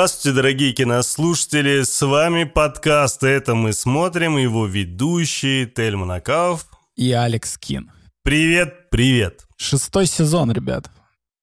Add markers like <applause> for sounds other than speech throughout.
Здравствуйте, дорогие кинослушатели, с вами подкаст «Это мы смотрим», его ведущие Тель Монакав и Алекс Кин. Привет, привет. Шестой сезон, ребят.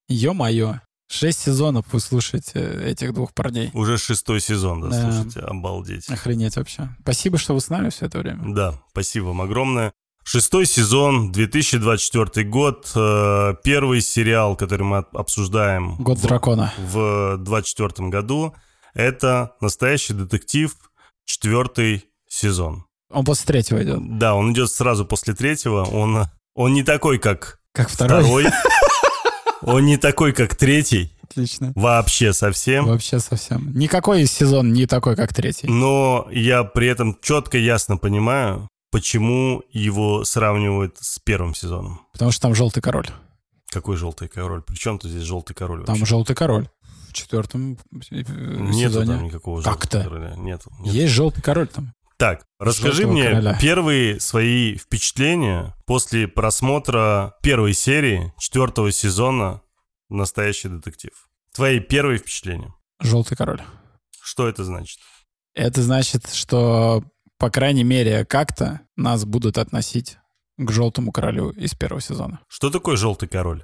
Ё-моё. Шесть сезонов вы слушаете этих двух парней. Уже шестой сезон, да, да. слушайте, обалдеть. Охренеть вообще. Спасибо, что вы с нами все это время. Да, спасибо вам огромное. Шестой сезон, 2024 год, э, первый сериал, который мы обсуждаем. Год в, дракона. В 2024 году. Это «Настоящий детектив», четвертый сезон. Он после третьего идет. Да, он идет сразу после третьего. Он, он не такой, как, как второй. второй. Он не такой, как третий. Отлично. Вообще совсем. Вообще совсем. Никакой сезон не такой, как третий. Но я при этом четко, ясно понимаю, Почему его сравнивают с первым сезоном? Потому что там желтый король. Какой желтый король? Причем тут здесь желтый король? Там вообще? желтый король. В четвертом Нету сезоне. там никакого желтого короля. Нету, нету. Есть желтый король там. Так, расскажи Желтого мне короля. первые свои впечатления после просмотра первой серии четвертого сезона «Настоящий детектив». Твои первые впечатления. Желтый король. Что это значит? Это значит, что по крайней мере, как-то нас будут относить к желтому королю из первого сезона. Что такое желтый король?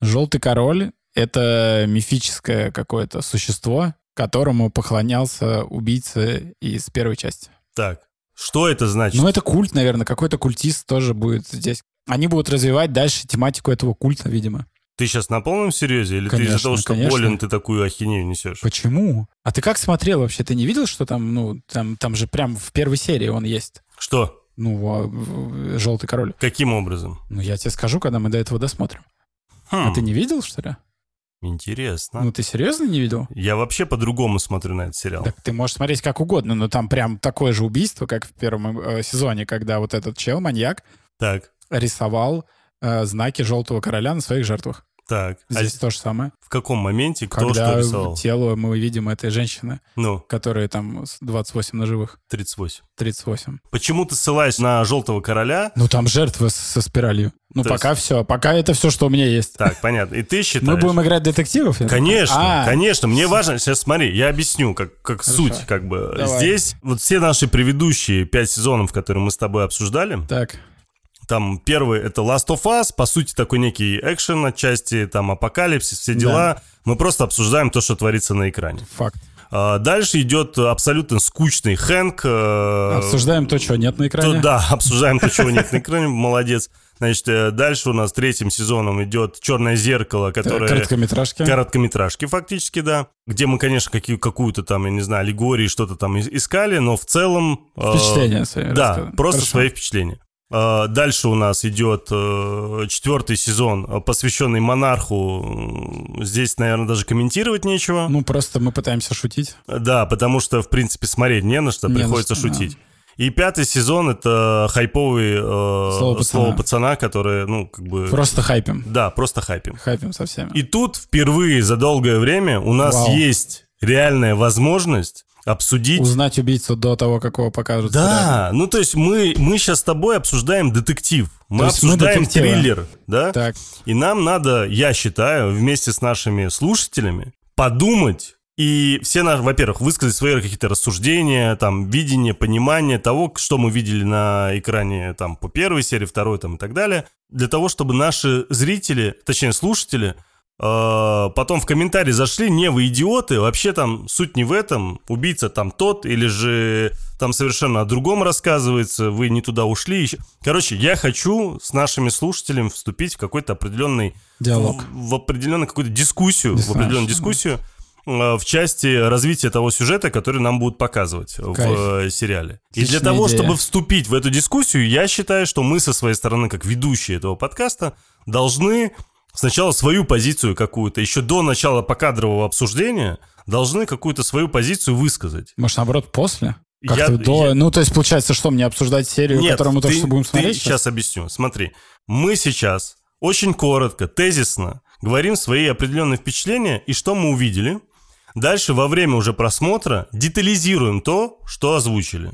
Желтый король — это мифическое какое-то существо, которому поклонялся убийца из первой части. Так, что это значит? Ну, это культ, наверное, какой-то культист тоже будет здесь. Они будут развивать дальше тематику этого культа, видимо. Ты сейчас на полном серьезе? Или конечно, ты из-за того, что конечно. болен, ты такую ахинею несешь? Почему? А ты как смотрел вообще? Ты не видел, что там, ну, там, там же прям в первой серии он есть? Что? Ну, а, желтый король. Каким образом? Ну, я тебе скажу, когда мы до этого досмотрим. Хм. А ты не видел, что ли? Интересно. Ну, ты серьезно не видел? Я вообще по-другому смотрю на этот сериал. Так ты можешь смотреть как угодно, но там прям такое же убийство, как в первом э, сезоне, когда вот этот чел, маньяк, так. рисовал э, знаки желтого короля на своих жертвах. Так. А Здесь а то же самое. В каком моменте кто Когда что рисовал? тело мы видим этой женщины, ну. которая там 28 ножевых. 38. 38. Почему ты ссылаешься на желтого короля? Ну там жертвы со спиралью. Ну то пока есть... все. Пока это все, что у меня есть. Так, понятно. И ты считаешь... Мы будем играть детективов? Конечно, а, конечно. Мне важно... Сейчас смотри, я объясню, как, как суть. Как бы. Давай. Здесь вот все наши предыдущие пять сезонов, которые мы с тобой обсуждали... Так там первый это Last of Us, по сути такой некий экшен отчасти, там апокалипсис, все дела. Да. Мы просто обсуждаем то, что творится на экране. Факт. А, дальше идет абсолютно скучный Хэнк. Э, обсуждаем то, чего нет на экране. То, да, <laughs> обсуждаем то, чего нет на экране. Молодец. Значит, э, дальше у нас третьим сезоном идет «Черное зеркало», которое... Короткометражки. Короткометражки, фактически, да. Где мы, конечно, какие, какую-то там, я не знаю, аллегории, что-то там искали, но в целом... Э, впечатления свои. Да, просто Хорошо. свои впечатления. А, дальше у нас идет э, четвертый сезон, э, посвященный монарху. Здесь, наверное, даже комментировать нечего. Ну, просто мы пытаемся шутить. Да, потому что, в принципе, смотреть не на что, не приходится на что, шутить. Да. И пятый сезон это хайповый э, слово, пацана. слово пацана, которое, ну, как бы... Просто хайпим. Да, просто хайпим. Хайпим со всеми. И тут впервые за долгое время у нас Вау. есть реальная возможность обсудить... Узнать убийцу до того, как его покажут. Да, ну то есть мы, мы сейчас с тобой обсуждаем детектив. Мы обсуждаем мы триллер, да? Так. И нам надо, я считаю, вместе с нашими слушателями подумать и все наши, во-первых, высказать свои какие-то рассуждения, там, видение, понимание того, что мы видели на экране там по первой серии, второй там и так далее, для того, чтобы наши зрители, точнее слушатели, потом в комментарии зашли, не вы идиоты, вообще там суть не в этом, убийца там тот, или же там совершенно о другом рассказывается, вы не туда ушли. Короче, я хочу с нашими слушателями вступить в какой-то определенный... Диалог. В, в определенную какую-то дискуссию, Дискуссия. в определенную дискуссию а, в части развития того сюжета, который нам будут показывать Кайф. в э, сериале. Отличная И для того, идея. чтобы вступить в эту дискуссию, я считаю, что мы со своей стороны, как ведущие этого подкаста, должны сначала свою позицию какую-то, еще до начала покадрового обсуждения, должны какую-то свою позицию высказать. Может, наоборот, после? Как-то я, до... Я... Ну, то есть, получается, что, мне обсуждать серию, Нет, которую мы ты, только что будем смотреть? Ты сейчас объясню. Смотри, мы сейчас очень коротко, тезисно говорим свои определенные впечатления и что мы увидели. Дальше во время уже просмотра детализируем то, что озвучили.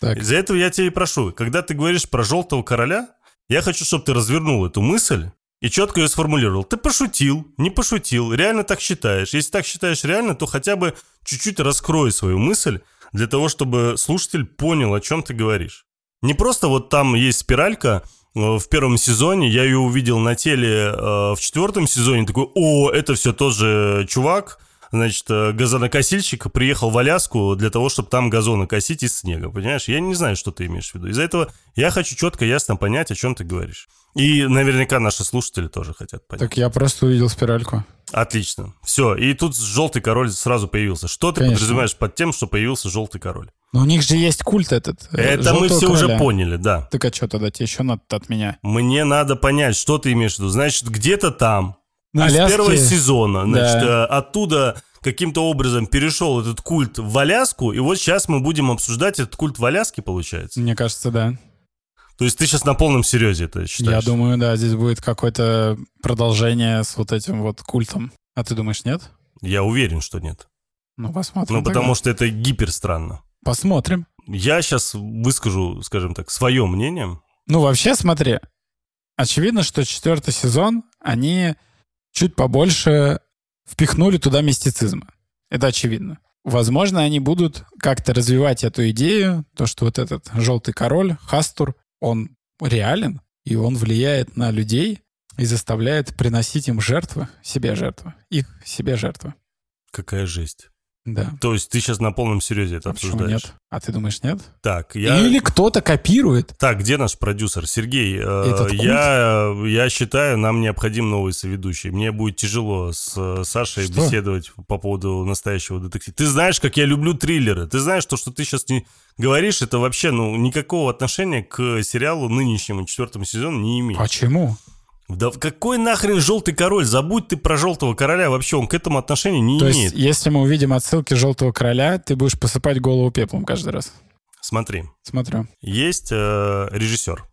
Так. Из-за этого я тебя и прошу, когда ты говоришь про желтого короля, я хочу, чтобы ты развернул эту мысль и четко ее сформулировал. Ты пошутил, не пошутил, реально так считаешь. Если так считаешь реально, то хотя бы чуть-чуть раскрой свою мысль для того, чтобы слушатель понял, о чем ты говоришь. Не просто вот там есть спиралька, э, в первом сезоне, я ее увидел на теле э, в четвертом сезоне, такой, о, это все тот же чувак, значит, э, газонокосильщик приехал в Аляску для того, чтобы там газоны косить из снега, понимаешь? Я не знаю, что ты имеешь в виду. Из-за этого я хочу четко, ясно понять, о чем ты говоришь. И наверняка наши слушатели тоже хотят понять. Так я просто увидел спиральку. Отлично. Все. И тут желтый король сразу появился. Что ты Конечно. подразумеваешь под тем, что появился желтый король? Но у них же есть культ этот. э, Это мы все уже короля. поняли, да. Так а что тогда тебе еще надо от меня? Мне надо понять, что ты имеешь в виду. Значит, где-то там, На из первого сезона, значит, Да. э, оттуда каким-то образом перешел этот культ в Аляску, и вот сейчас мы будем обсуждать этот культ в Аляске, получается. Мне кажется, да. То есть ты сейчас на полном серьезе это считаешь? Я думаю, да, здесь будет какое-то продолжение с вот этим вот культом. А ты думаешь, нет? Я уверен, что нет. Ну, посмотрим. Ну, потому тогда. что это гипер странно. Посмотрим. Я сейчас выскажу, скажем так, свое мнение. Ну, вообще, смотри. Очевидно, что четвертый сезон, они чуть побольше впихнули туда мистицизма. Это очевидно. Возможно, они будут как-то развивать эту идею, то, что вот этот желтый король, Хастур, он реален, и он влияет на людей и заставляет приносить им жертвы, себе жертвы, их себе жертвы. Какая жесть. Да. То есть ты сейчас на полном серьезе это А обсуждаешь? нет? А ты думаешь, нет? Так, я... Или кто-то копирует. Так, где наш продюсер? Сергей, э, я, я считаю, нам необходим новый соведущий. Мне будет тяжело с э, Сашей Что? беседовать по поводу настоящего детектива. Ты знаешь, как я люблю триллеры. Ты знаешь, то, что ты сейчас не говоришь, это вообще ну, никакого отношения к сериалу нынешнему четвертому сезону не имеет. Почему? Да какой нахрен желтый король? Забудь ты про желтого короля. Вообще он к этому отношения не То имеет. есть, если мы увидим отсылки желтого короля, ты будешь посыпать голову пеплом каждый раз. Смотри, Смотрю. есть э, режиссер.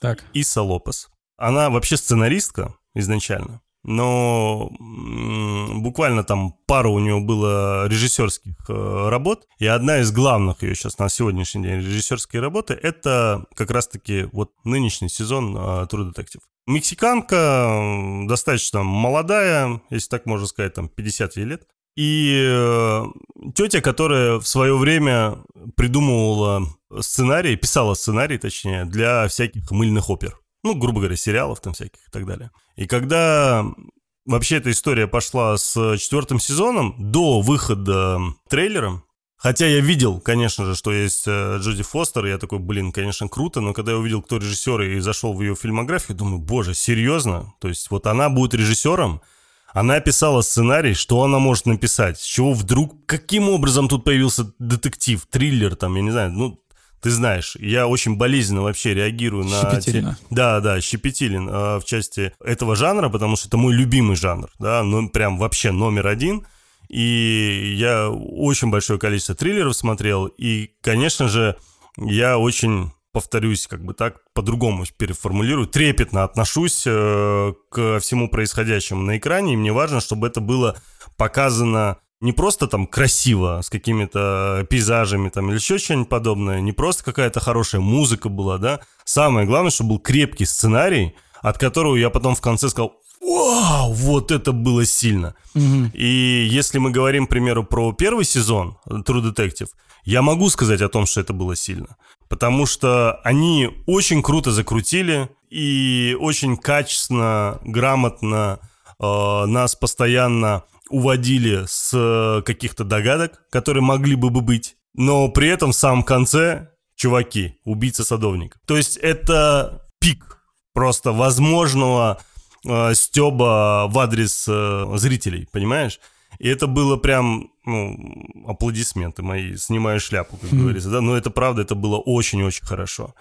Так. Иса Лопес. Она вообще сценаристка изначально, но м, буквально там пару у нее было режиссерских э, работ, и одна из главных ее сейчас на сегодняшний день режиссерские работы это как раз-таки вот нынешний сезон э, True Detective. Мексиканка, достаточно молодая, если так можно сказать, там 50 ей лет. И э, тетя, которая в свое время придумывала сценарий, писала сценарий, точнее, для всяких мыльных опер. Ну, грубо говоря, сериалов там всяких и так далее. И когда вообще эта история пошла с четвертым сезоном, до выхода трейлера, Хотя я видел, конечно же, что есть э, Джоди Фостер, я такой, блин, конечно, круто, но когда я увидел, кто режиссер, и зашел в ее фильмографию, думаю, боже, серьезно? То есть вот она будет режиссером, она писала сценарий, что она может написать, с чего вдруг, каким образом тут появился детектив, триллер там, я не знаю, ну, ты знаешь, я очень болезненно вообще реагирую на... Щепетильно. Да, да, щепетилен э, в части этого жанра, потому что это мой любимый жанр, да, ну, прям вообще номер один. И я очень большое количество триллеров смотрел, и, конечно же, я очень повторюсь, как бы так, по-другому переформулирую, трепетно отношусь э, к всему происходящему на экране, и мне важно, чтобы это было показано не просто там красиво, с какими-то пейзажами там или еще что-нибудь подобное, не просто какая-то хорошая музыка была, да. Самое главное, чтобы был крепкий сценарий, от которого я потом в конце сказал, вау, вот это было сильно. И если мы говорим, к примеру, про первый сезон True Detective, я могу сказать о том, что это было сильно. Потому что они очень круто закрутили и очень качественно, грамотно э, нас постоянно уводили с э, каких-то догадок, которые могли бы бы быть. Но при этом в самом конце, чуваки, убийца-садовник. То есть это пик просто возможного э, стеба в адрес э, зрителей, понимаешь? И это было прям, ну, аплодисменты мои, снимаю шляпу, как говорится, да, но это правда, это было очень-очень хорошо.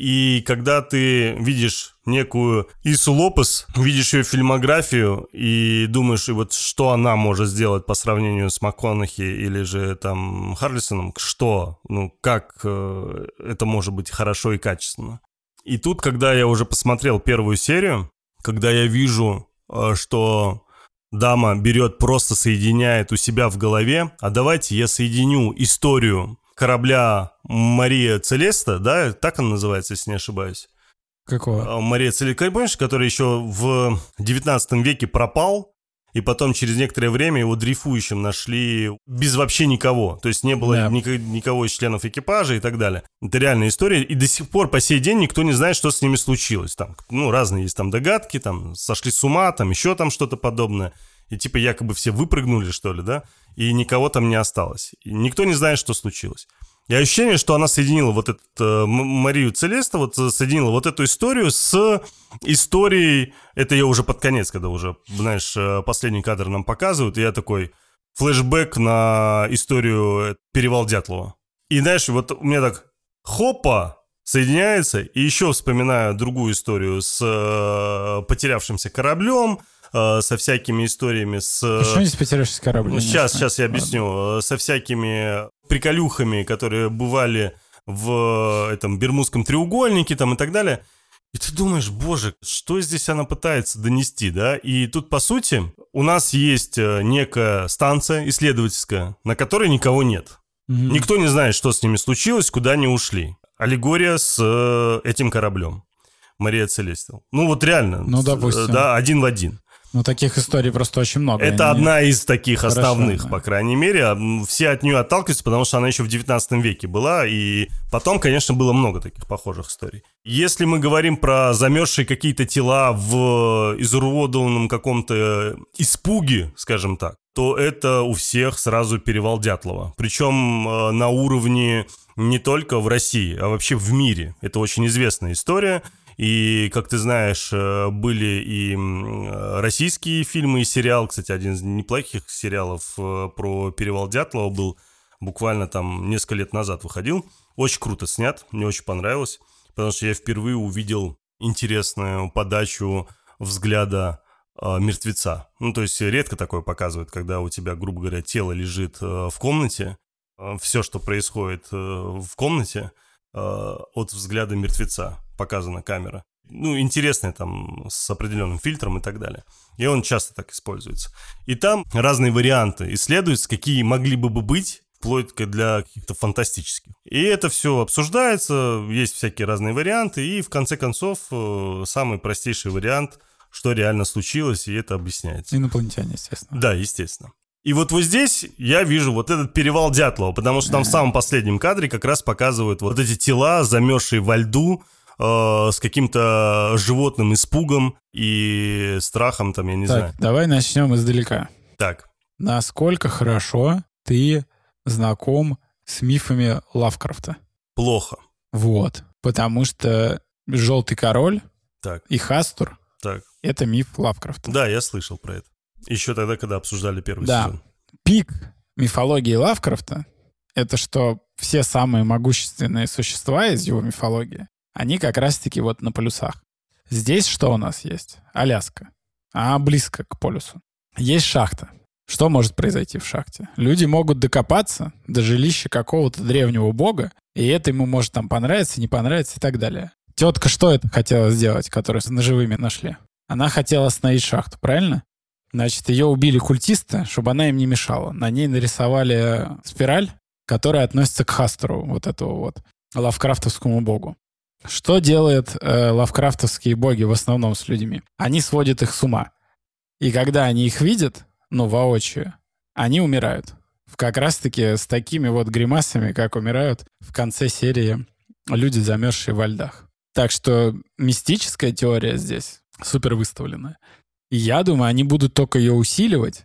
И когда ты видишь некую Ису Лопес, видишь ее фильмографию и думаешь, и вот что она может сделать по сравнению с МакКонахи или же там Харлисоном, что, ну, как э, это может быть хорошо и качественно. И тут, когда я уже посмотрел первую серию, когда я вижу, э, что дама берет, просто соединяет у себя в голове, а давайте я соединю историю корабля Мария Целеста, да, так он называется, если не ошибаюсь, Какого? А, Мария Целикарь, помнишь, который еще в 19 веке пропал, и потом через некоторое время его дрейфующим нашли без вообще никого. То есть не было Да. ник- никого из членов экипажа и так далее. Это реальная история. И до сих пор, по сей день, никто не знает, что с ними случилось. Там, ну, разные есть там догадки, там, сошли с ума, там, еще там что-то подобное. И типа якобы все выпрыгнули, что ли, да? И никого там не осталось. И никто не знает, что случилось. И ощущение, что она соединила вот эту э, Марию Целеста, вот э, соединила вот эту историю с историей, это я уже под конец, когда уже, знаешь, э, последний кадр нам показывают, и я такой, флешбэк на историю э, Перевал Дятлова. И знаешь, вот у меня так, хопа, соединяется, и еще вспоминаю другую историю с э, потерявшимся кораблем, э, со всякими историями с... э, Почему здесь потерявшийся корабль? ну, сейчас, сейчас я Ладно. объясню. Э, Со всякими приколюхами, которые бывали в э, этом Бермудском треугольнике там и так далее. И ты думаешь, боже, что здесь она пытается донести, да? И тут, по сути, у нас есть э, некая станция исследовательская, на которой никого нет. Мгм. Никто не знает, что с ними случилось, куда они ушли. Аллегория с э, этим кораблем. Мария Целестил. Ну вот реально. Ну, допустим. э, Да, один в один. Ну, таких историй просто очень много. Это Они- одна из таких Хорошо, основных, да. по крайней мере. А, Все от нее отталкиваются, потому что она еще в 19 веке была, и потом, конечно, было много таких похожих историй. Если мы говорим про замерзшие какие-то тела в изуродованном каком-то испуге, скажем так, то это у всех сразу перевал Дятлова. Причем э, на уровне не только в России, а вообще в мире. Это очень известная история. И, как ты знаешь, э, были и э, российские фильмы и сериал. Кстати, один из неплохих сериалов э, про перевал Дятлова был буквально там несколько лет назад выходил. Очень круто снят, мне очень понравилось, потому что я впервые увидел интересную подачу взгляда мертвеца. Ну, то есть редко такое показывают, когда у тебя, грубо говоря, тело лежит в комнате, все, что происходит в комнате, от взгляда мертвеца показана камера. Ну, интересная там, с определенным фильтром и так далее. И он часто так используется. И там разные варианты исследуются, какие могли бы быть, вплоть для каких-то фантастических. И это все обсуждается, есть всякие разные варианты, и в конце концов э, самый простейший вариант, что реально случилось, и это объясняется. Инопланетяне, естественно. Да, естественно. И вот вот здесь я вижу вот этот перевал Дятлова, потому что там в самом последнем кадре как раз показывают вот эти тела, замерзшие во льду, э, с каким-то животным испугом и страхом, там, я не Так, знаю. давай начнем издалека. Так, Насколько хорошо ты знаком с мифами Лавкрафта? плохо. Вот. Потому что «Желтый король» Так, и «Хастур» так. — это миф Лавкрафта. Да, я слышал про это. Еще тогда, когда обсуждали первый Да. сезон. Пик мифологии Лавкрафта — это что все самые могущественные существа из его мифологии, они как раз-таки вот на полюсах. Здесь что у нас есть? Аляска. А близко к полюсу. Есть шахта. Что может произойти в шахте? Люди могут докопаться до жилища какого-то древнего бога, и это ему может там понравиться, не понравиться и так далее. Тетка что это хотела сделать, которую с ножевыми нашли? Она хотела остановить шахту, правильно? Значит, ее убили культисты, чтобы она им не мешала. На ней нарисовали спираль, которая относится к Хастеру, вот этого вот, лавкрафтовскому богу. Что делают э, лавкрафтовские боги в основном с людьми? Они сводят их с ума. И когда они их видят, ну, воочию, они умирают. Как раз-таки с такими вот гримасами, как умирают в конце серии люди, замерзшие во льдах. Так что мистическая теория здесь супер выставлена. Я думаю, они будут только ее усиливать.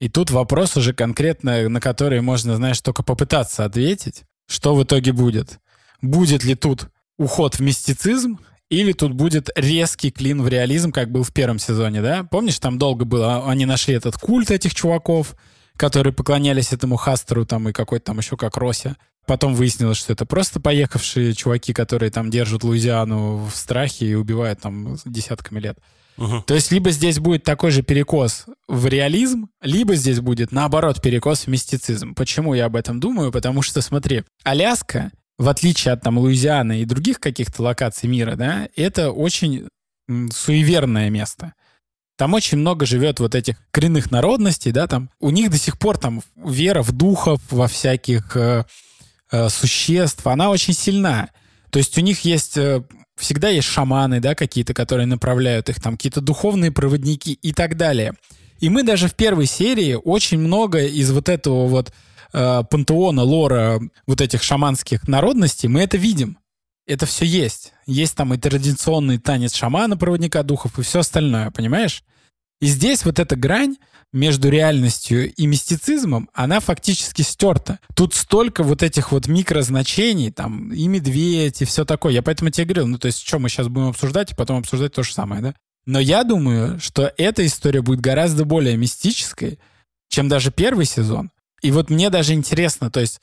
И тут вопрос уже конкретно, на который можно, знаешь, только попытаться ответить. Что в итоге будет? Будет ли тут уход в мистицизм, или тут будет резкий клин в реализм, как был в первом сезоне, да? Помнишь, там долго было, они нашли этот культ этих чуваков, которые поклонялись этому Хастеру там и какой-то там еще как Рося. Потом выяснилось, что это просто поехавшие чуваки, которые там держат Луизиану в страхе и убивают там десятками лет. Мгм. То есть либо здесь будет такой же перекос в реализм, либо здесь будет, наоборот, перекос в мистицизм. Почему я об этом думаю? Потому что, смотри, Аляска, в отличие от там Луизианы и других каких-то локаций мира, да, это очень суеверное место. Там очень много живет вот этих коренных народностей, да, там. У них до сих пор там вера в духов, во всяких э, э, существ, она очень сильна. То есть у них есть э, всегда есть шаманы, да, какие-то, которые направляют их, там какие-то духовные проводники и так далее. И мы даже в первой серии очень много из вот этого вот э, пантеона, лора вот этих шаманских народностей, мы это видим. Это все есть. Есть там и традиционный танец шамана, проводника духов, и все остальное, понимаешь? И здесь вот эта грань между реальностью и мистицизмом, она фактически стерта. Тут столько вот этих вот микрозначений, там, и медведь, и все такое. Я поэтому тебе говорил, ну, то есть, что мы сейчас будем обсуждать, и потом обсуждать то же самое, да? Но я думаю, что эта история будет гораздо более мистической, чем даже первый сезон. И вот мне даже интересно, то есть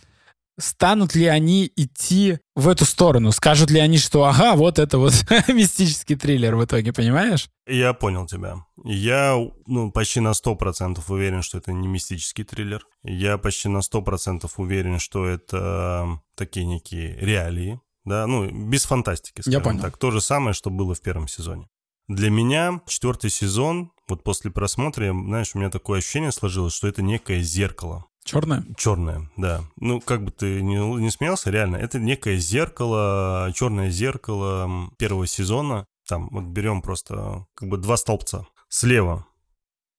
станут ли они идти в эту сторону? Скажут ли они, что ага, вот это вот <laughs> мистический триллер в итоге, понимаешь? Я понял тебя. Я ну, почти на 100% уверен, что это не мистический триллер. Я почти на 100% уверен, что это такие некие реалии. Да, ну, без фантастики, скажем Я понял. так. То же самое, что было в первом сезоне. Для меня четвертый сезон, вот после просмотра, знаешь, у меня такое ощущение сложилось, что это некое зеркало. Черное? Черное, да. Ну, как бы ты не, не смеялся, реально, это некое зеркало, черное зеркало первого сезона. Там вот берем просто как бы два столбца. Слева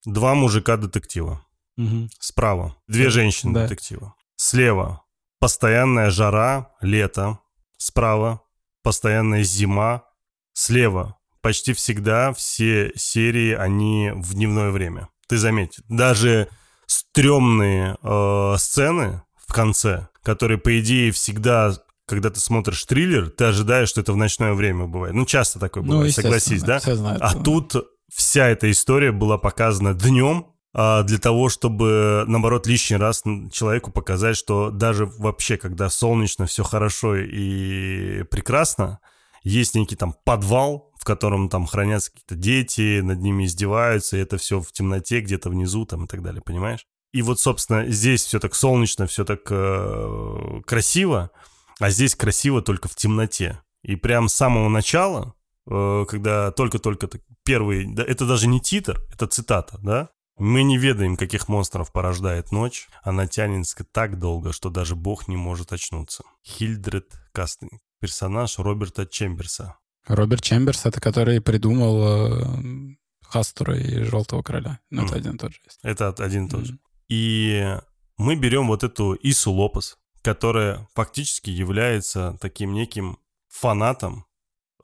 два мужика-детектива. Угу. Справа две Да. женщины-детектива. Слева постоянная жара, лето. Справа постоянная зима. Слева почти всегда все серии, они в дневное время. Ты заметь, даже стрёмные э, сцены в конце, которые, по идее, всегда, когда ты смотришь триллер, ты ожидаешь, что это в ночное время бывает. Ну, часто такое бывает, естественно, согласись, да? знают. А тут вся эта история была показана днем, а, для того, чтобы, наоборот, лишний раз человеку показать, что даже вообще, когда солнечно, все хорошо и прекрасно, есть некий там подвал, в котором там хранятся какие-то дети, над ними издеваются, и это все в темноте, где-то внизу там и так далее, понимаешь? И вот, собственно, здесь все так солнечно, все так э, красиво, а здесь красиво только в темноте. И прям с самого начала, э, когда только-только первый, да, это даже не титр, это цитата, да? Мы не ведаем, каких монстров порождает ночь. Она тянется так долго, что даже бог не может очнуться. Хильдред Кастинг. Персонаж Роберта Чемберса. Роберт Чемберс, это который придумал э, Хастура и Желтого Короля. Ну, это Мгм. один и тот же. есть. Это один и тот же. Мгм. И мы берем вот эту Ису Лопес, которая фактически является таким неким фанатом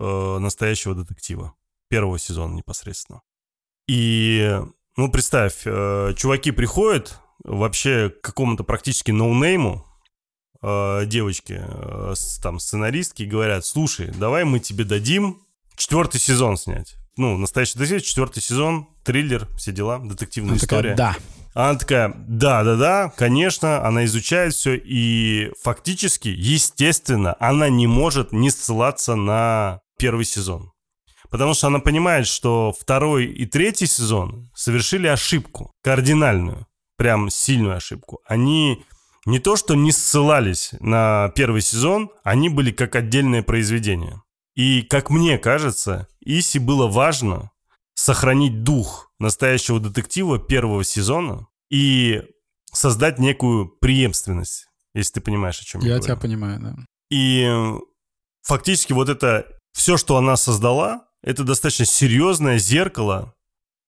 э, настоящего детектива. Первого сезона непосредственно. И, ну, представь, э, чуваки приходят вообще к какому-то практически ноунейму, э, девочки, э, там, сценаристки, говорят, слушай, давай мы тебе дадим четвертый сезон снять. Ну, настоящий детектив, четвертый сезон, триллер, все дела, детективная Она такая, история. да. Она такая, да-да-да, конечно, она изучает все, и фактически, естественно, она не может не ссылаться на первый сезон. Потому что она понимает, что второй и третий сезон совершили ошибку, кардинальную, прям сильную ошибку. Они не то что не ссылались на первый сезон, они были как отдельное произведение. И, как мне кажется, Иси было важно сохранить дух настоящего детектива первого сезона и создать некую преемственность, если ты понимаешь, о чем я, Я говорю. тебя понимаю, да. И фактически вот это все, что она создала, это достаточно серьезное зеркало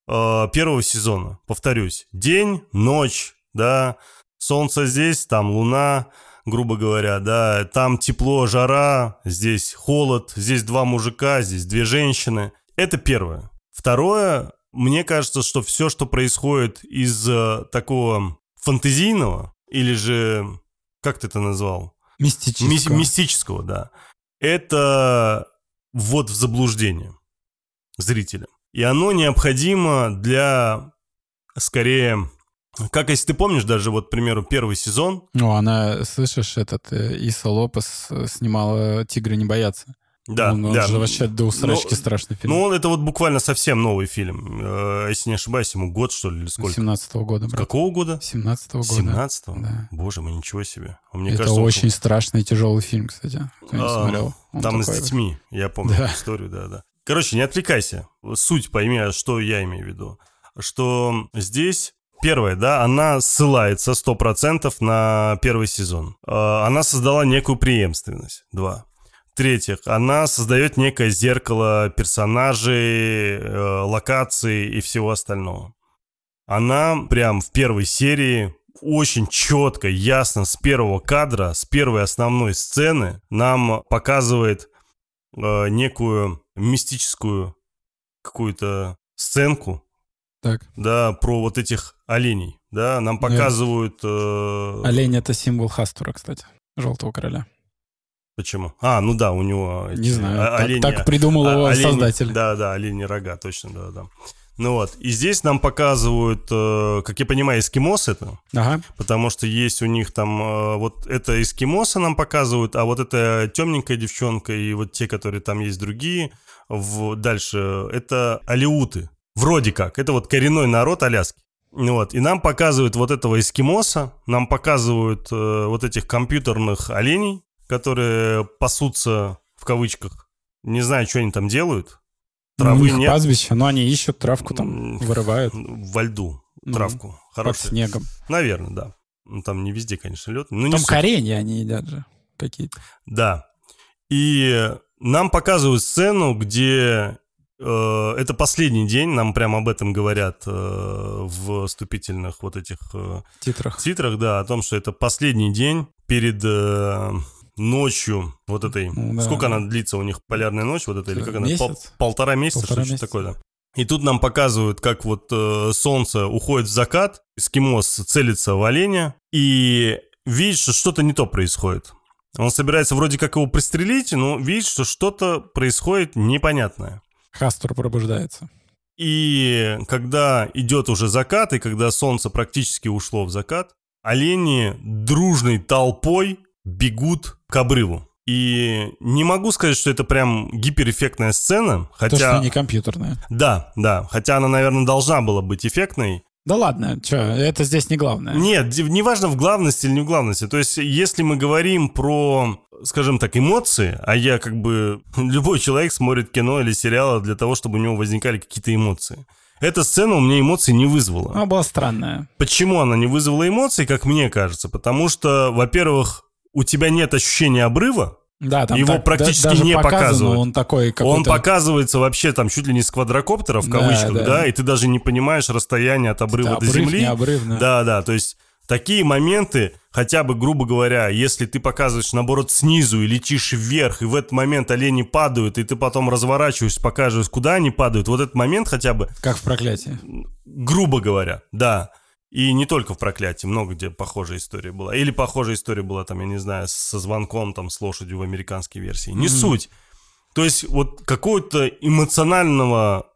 э, первого сезона. Повторюсь, день, ночь, да, солнце здесь, там луна, грубо говоря, да, там тепло, жара, здесь холод, здесь два мужика, здесь две женщины. Это первое. Второе, мне кажется, что все, что происходит из э, такого фантазийного, или же, как ты это назвал? Мистического. Мис- мистического, да. Это ввод в заблуждение зрителя. И оно необходимо для, скорее, как если ты помнишь даже, вот, к примеру, первый сезон, Ну, она, слышишь, этот э, Иса Лопес э, снимала «Тигры не боятся». да, он, он да. же вообще до усрачки Ну, страшный фильм. Ну, он это вот буквально совсем новый фильм. Э, Если не ошибаюсь, ему год, что ли, или сколько? 17 года, брат. Какого года? 17 года. 17-го? Да. Боже мой, ничего себе. Мне это кажется, он- очень страшный и тяжелый фильм, кстати. Кто не А, смотрел. Он Там с такой- детьми, я помню Да. историю, да, да. Короче, не отвлекайся. Суть пойми, а что я имею в виду. Что здесь Первое, да, она ссылается 100% на первый сезон. Э, Она создала некую преемственность. Два. В-третьих, она создает некое зеркало персонажей, э, локаций и всего остального. Она прям в первой серии очень четко, ясно с первого кадра, с первой основной сцены нам показывает э, некую мистическую какую-то сценку, Так. да, про вот этих оленей, да, нам показывают... Э, Олень — это символ Хастура, кстати, Желтого Короля. Почему? А, ну да, у него... эти Не знаю, о- так, олени- так придумал а- его олени- создатель. Да, да, олени рога, точно, да, да. Ну вот, и здесь нам показывают, э, как я понимаю, эскимос это, Ага. потому что есть у них там, э, вот это эскимоса нам показывают, а вот эта темненькая девчонка и вот те, которые там есть другие, в, дальше, это алиуты, вроде как, это вот коренной народ Аляски. Ну Вот, и нам показывают вот этого эскимоса, нам показывают э, вот этих компьютерных оленей, которые пасутся в кавычках. Не знаю, что они там делают. У Травы них нет. пастбище, но они ищут травку там, вырывают Во льду Мгм. травку. под Хорошая. снегом. Наверное, да. Ну, там не везде, конечно, лед. Ну, не Там коренья они едят же какие-то. Да. И нам показывают сцену, где это последний день, нам прямо об этом говорят э, в вступительных вот этих э, титрах. титрах, да, о том, что это последний день перед э, ночью вот этой... Да. Сколько она длится у них, полярная ночь вот эта, или как она? Месяц? Пол- полтора месяца, Полтора что-то такое, да. И тут нам показывают, как вот э, солнце уходит в закат, эскимос целится в оленя, и видит, что что-то не то происходит. Он собирается вроде как его пристрелить, но видит, что что-то происходит непонятное. Хастур пробуждается. И когда идет уже закат, и когда солнце практически ушло в закат, олени дружной толпой бегут к обрыву. И не могу сказать, что это прям гиперэффектная сцена, То, хотя... что не компьютерное. Да, да, хотя она, наверное, должна была быть эффектной. Да ладно, что, это здесь не главное. Нет, неважно в главности или не в главности. То есть, если мы говорим про, скажем так, эмоции, а я как бы... <laughs> Любой человек смотрит кино или сериал для того, чтобы у него возникали какие-то эмоции. Эта сцена у меня эмоций не вызвала. Она была странная. Почему она не вызвала эмоций, как мне кажется? Потому что, во-первых, у тебя нет ощущения обрыва, Да, там Его так практически да- не показывают. Он такой он показывается вообще там чуть ли не с квадрокоптера, в Да, кавычках, да, да. и ты даже не понимаешь расстояние от обрыва обрыв, до земли. не обрыв, да. Да, да, то есть такие моменты, хотя бы, грубо говоря, если ты показываешь, наоборот, снизу и летишь вверх, и в этот момент олени падают, и ты потом разворачиваешься, показываешь, куда они падают, вот этот момент хотя бы, Как в проклятии. грубо говоря, да. И не только в «Проклятии», много где похожая история была. Или похожая история была, там, я не знаю, со звонком, там, с лошадью в американской версии. Не Мгм. суть. То есть вот какого-то эмоционального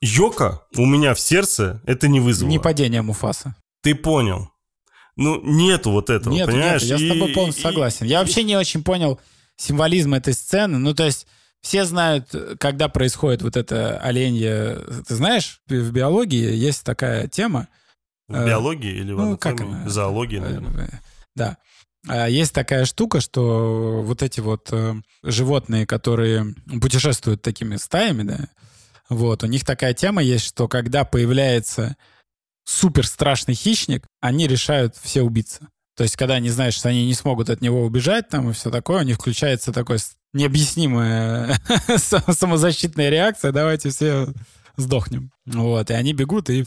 йока у меня в сердце это не вызвало. Не падение Муфаса. Ты понял. Ну, нету вот этого, Нет, понимаешь? нет, я с тобой И- полностью и- согласен. Я вообще не очень понял символизм этой сцены. Ну, то есть все знают, когда происходит вот это оленье. Ты знаешь, в биологии есть такая тема. В э, биологии или в ну, как она? Зоологии, наверное. Э, Да. А Есть такая штука, что вот эти вот э, животные, которые путешествуют такими стаями, да, вот, у них такая тема есть, что когда появляется супер страшный хищник, они решают все убиться. То есть, когда они знают, что они не смогут от него убежать, там и все такое, у них включается такой с- необъяснимая <laughs> са- самозащитная реакция, давайте все сдохнем. Вот, и они бегут и...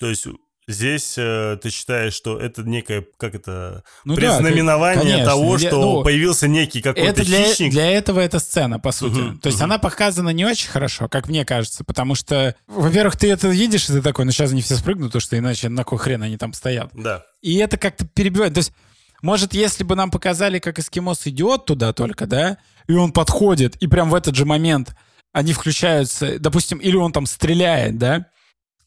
То есть здесь э, ты считаешь, что это некое, как это, Ну да, предзнаменование конечно. того, Я- что ну, появился некий какой-то Это для, хищник? для этого эта сцена, по сути. Мгм, То есть мгм. она показана не очень хорошо, как мне кажется, потому что, во-первых, ты это видишь, и ты такой, ну сейчас они все спрыгнут, потому что иначе на кой хрен они там стоят. Да. И это как-то перебивает. То есть, может, если бы нам показали, как эскимос идет туда только, да, и он подходит, и прям в этот же момент они включаются, допустим, или он там стреляет, да,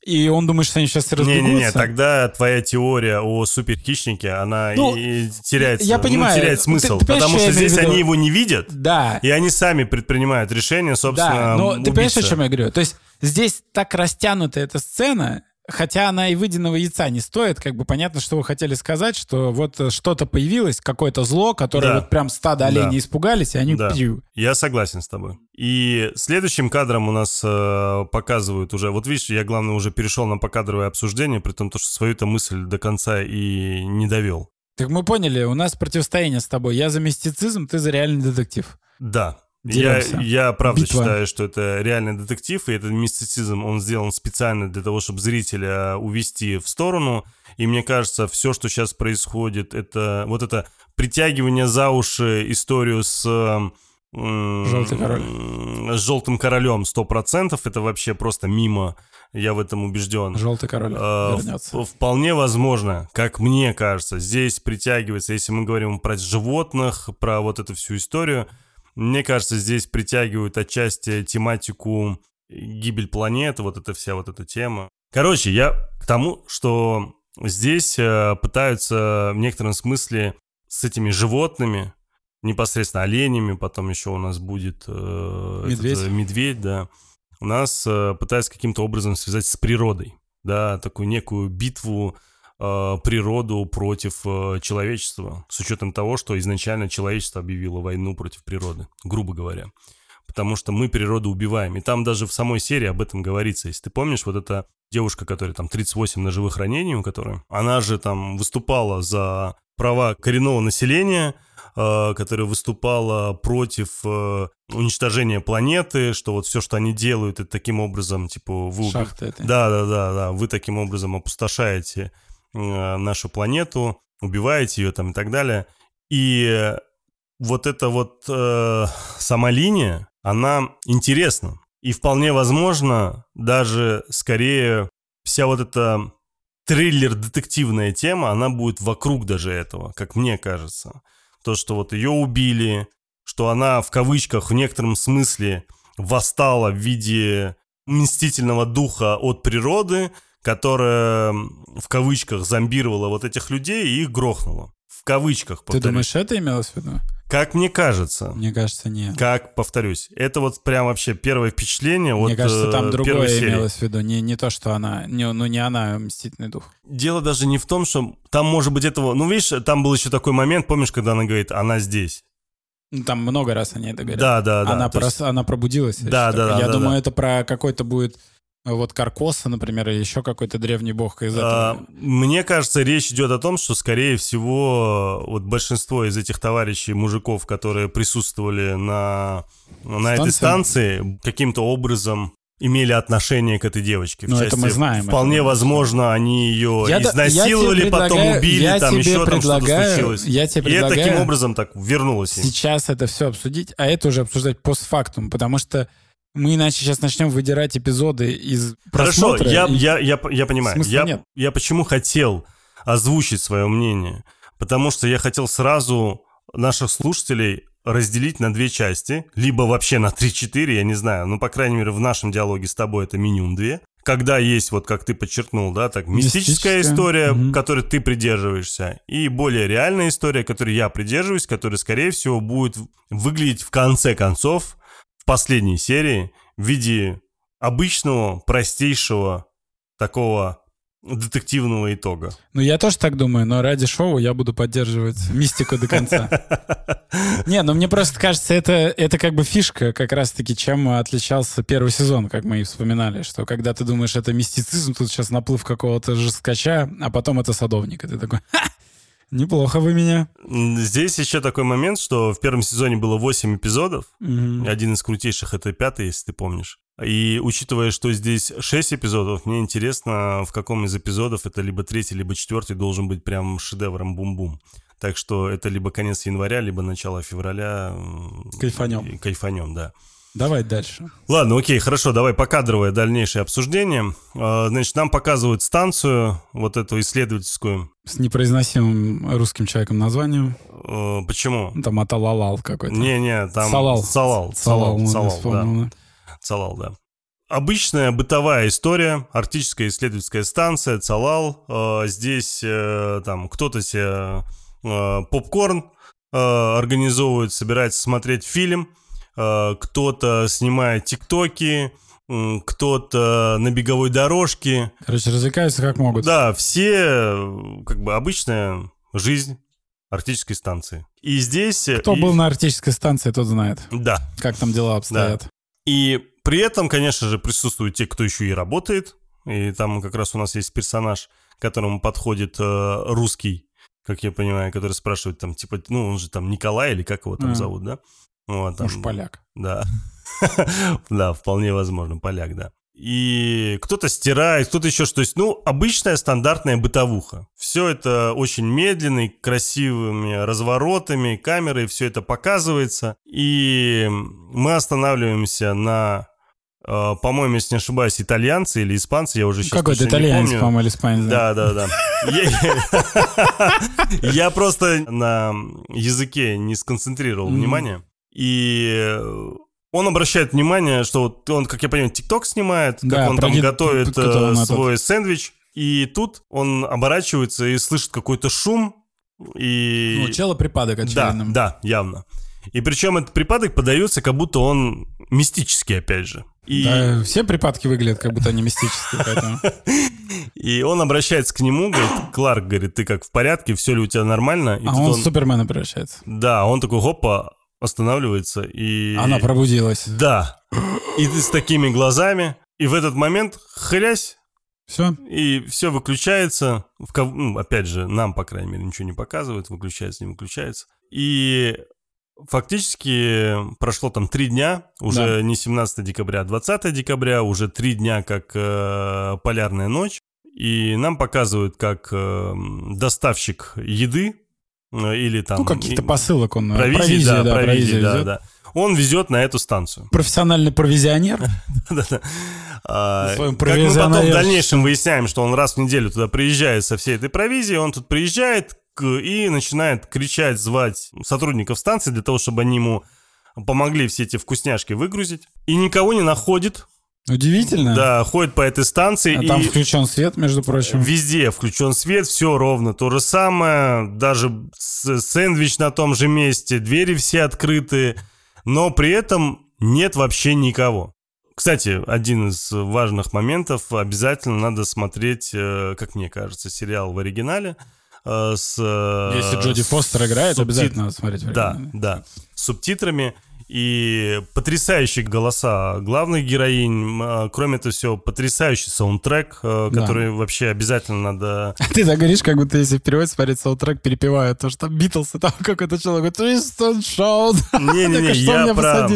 и он думает, что они сейчас разбегутся. Не-не-не, тогда твоя теория о суперхищнике, она Ну, и теряется, я ну, понимаю. теряет Ты- смысл. ты понимаешь, потому что здесь они его не видят, Да. и они сами предпринимают решение, собственно, Да, но ты понимаешь, о чем я говорю? То есть здесь так растянута эта сцена, хотя она и выеденного яйца не стоит, как бы понятно, что вы хотели сказать, что вот э, что-то появилось, какое-то зло, которое Да. вот прям стадо оленей Да. испугались, и они Да. пью. Я согласен с тобой. И следующим кадром у нас э, показывают уже... Вот видишь, я, главное, уже перешел на покадровое обсуждение, при том, то, что свою-то мысль до конца и не довел. Так мы поняли, у нас противостояние с тобой. Я за мистицизм, ты за реальный детектив. Да, Деремся. я правда Битва. считаю, что это реальный детектив, и этот мистицизм, он сделан специально для того, чтобы зрителя увести в сторону. И мне кажется, все, что сейчас происходит, это вот это притягивание за уши историю с... Желтый король. С желтым королем 100%, это вообще просто мимо, я в этом убежден. Желтый король Э, вернется. Вполне возможно, как мне кажется, здесь притягивается, если мы говорим про животных, про вот эту всю историю, мне кажется, здесь притягивают отчасти тематику гибель планеты, вот эта вся вот эта тема. Короче, я к тому, что здесь э, пытаются в некотором смысле с этими животными, непосредственно оленями, потом еще у нас будет э, этот, Медведь. э, медведь, да, у нас э, пытаются каким-то образом связать с природой, да, такую некую битву э, природу против э, человечества, с учетом того, что изначально человечество объявило войну против природы, грубо говоря. Потому что мы природу убиваем. И там даже в самой серии об этом говорится. Если ты помнишь, вот эта девушка, которая там 38 ножевых ранений, у которой, она же там выступала за права коренного населения, э, которая выступала против э, уничтожения планеты, что вот все, что они делают, это таким образом, типа, вы Шахта это. да, да, да, да. Вы таким образом опустошаете э, нашу планету, убиваете ее там и так далее. И э, вот эта вот э, сама линия, она интересна. И вполне возможно, даже скорее вся вот эта триллер-детективная тема, она будет вокруг даже этого, как мне кажется. То, что вот ее убили, что она в кавычках в некотором смысле восстала в виде мстительного духа от природы, которая в кавычках зомбировала вот этих людей и их грохнула. В кавычках, Ты повторюсь. думаешь, это имелось в виду? Как мне кажется. Мне кажется, нет. Как, повторюсь, это вот прям вообще первое впечатление от Мне кажется, э, там первой другое серии. имелось в виду. Не, не то, что она... Не, ну, не она, а Мстительный дух. Дело даже не в том, что там может быть этого... Ну, видишь, там был еще такой момент, помнишь, когда она говорит, она здесь. Ну, там много раз они это говорят. Да, да, да. она, то есть- прос- она пробудилась. Да, да, да, Я да, думаю, да. это про какой-то будет э, вот Каркоса, например, или еще какой-то древний бог из А, этого. Мне кажется, речь идет о том, что, скорее всего, вот большинство из этих товарищей, мужиков, которые присутствовали на, на этой Станции? каким-то образом имели отношение к этой девочке. В Ну, это мы знаем, Вполне это возможно, они ее Я изнасиловали, я потом предлагаю- убили, я там еще там что-то предлагаю- случилось. я тебе И это таким предлагаю образом так вернулось им. Сейчас это все обсудить, а это уже обсуждать постфактум, потому что мы иначе сейчас начнем выдирать эпизоды из Хорошо, просмотра. я, и- я, я, я понимаю. Смысла Я, нет. я почему хотел озвучить свое мнение? Потому что я хотел сразу наших слушателей разделить на две части, либо вообще на 3-4, я не знаю, ну, по крайней мере, в нашем диалоге с тобой это минимум две. Когда есть, вот как ты подчеркнул, да, так, мистическая Мистическая, история, мгм. которой ты придерживаешься, и более реальная история, которой я придерживаюсь, которая, скорее всего, будет выглядеть в конце концов, последней серии, в виде обычного, простейшего такого детективного итога. Ну, я тоже так думаю, но ради шоу я буду поддерживать мистику до конца. <laughs> Не, ну мне просто кажется, это, это как бы фишка как раз-таки, чем отличался первый сезон, как мы и вспоминали, что когда ты думаешь, это мистицизм, тут сейчас наплыв какого-то жесткача, а потом это садовник, и ты такой, «Ха! Неплохо вы меня. Здесь еще такой момент, что в первом сезоне было 8 эпизодов. Мгм. Один из крутейших это пятый, если ты помнишь. И учитывая, что здесь 6 эпизодов, мне интересно, в каком из эпизодов это либо третий, либо четвертый должен быть прям шедевром бум-бум. Так что это либо конец января, либо начало февраля. Кайфанем. Кайфанем, да. Давай дальше. Ладно, окей, хорошо, давай покадровое дальнейшее обсуждение. А, Значит, нам показывают станцию, вот эту исследовательскую. С непроизносимым русским человеком названием. Э, Почему? Ну, Там Аталалал какой-то. Не-не, там... Салал. Салал. Салал, Салал, Салал, да. вспомнил, да. Цалал, да. Обычная бытовая история, арктическая исследовательская станция, Цалал. Э, здесь э, там кто-то себе э, попкорн э, организовывает, собирается смотреть фильм, кто-то снимает тиктоки, кто-то на беговой дорожке. Короче, развлекаются как могут. Да, все э, как бы обычная жизнь арктической станции. И здесь... э, Кто и- был на арктической станции, тот знает, Да, как там дела обстоят. И при этом, конечно же, присутствуют те, кто еще и работает. И там как раз у нас есть персонаж, к которому подходит э, русский, как я понимаю, который спрашивает там, типа, ну, он же там Николай или как его там А. зовут, да? Вот, там, Уж поляк. Да. <laughs> да, вполне возможно, поляк, да. И кто-то стирает, кто-то еще что. То есть, ну, обычная стандартная бытовуха. Все это очень медленно, и красивыми разворотами, камерой все это показывается. И мы останавливаемся на э, по-моему, если не ошибаюсь, итальянцы или испанцы, я уже сейчас Какой-то итальянец, по-моему, или испанец. Да, да, да. <laughs> Я- просто на языке не сконцентрировал внимание. И он обращает внимание, что вот он, как я понимаю, ТикТок снимает, как Да, он про там готовит э, этот. свой сэндвич. И тут он оборачивается и слышит какой-то шум. И... Ну, чела припадок, Да, очевидно. да, явно. И причем этот припадок подается, как будто он мистический, опять же. И, Да, все припадки выглядят, как будто они мистические, поэтому... <laughs> и он обращается к нему, говорит, Кларк, говорит, ты как в порядке, все ли у тебя нормально? И А он в Супермена превращается. Да, он такой, хопа, останавливается и... Она пробудилась. Да. И ты с такими глазами. И в этот момент, хрясь, Все. и все выключается. В ков- ну, опять же, нам, по крайней мере, ничего не показывают. Выключается, не выключается. И фактически прошло там три дня. Уже Да. не 17 декабря, а 20 декабря. Уже три дня, как э, полярная ночь. И нам показывают, как э, доставщик еды э, или там... Ну, каких-то посылок он... э, Провизии, да, провизии, провизию да, везет. да. Он везет на эту станцию. Профессиональный провизионер. <laughs> Да-да. А, Как мы потом в дальнейшем выясняем, что он раз в неделю туда приезжает со всей этой провизией, он тут приезжает и начинает кричать, звать сотрудников станции для того, чтобы они ему помогли все эти вкусняшки выгрузить. И никого не находит. Удивительно. Да, ходит по этой станции А и... там включен свет, между прочим. Везде включен свет, все ровно то же самое, даже сэндвич на том же месте, двери все открыты, но при этом нет вообще никого. Кстати, один из важных моментов, обязательно надо смотреть, э, как мне кажется, сериал в оригинале. э, С, Если Джоди Фостер играет, субтит- обязательно надо смотреть. в Да, оригинале. да, с субтитрами. И потрясающие голоса главных героинь. э, Кроме этого всего, потрясающий саундтрек, э, Да. который вообще обязательно надо <laughs> Ты так говоришь, как будто если в переводе смотреть саундтрек, перепевают, то что там Битлз, и там <laughs> какой-то человек говорит, Twist and Shout. <laughs> Не-не-не, а я про...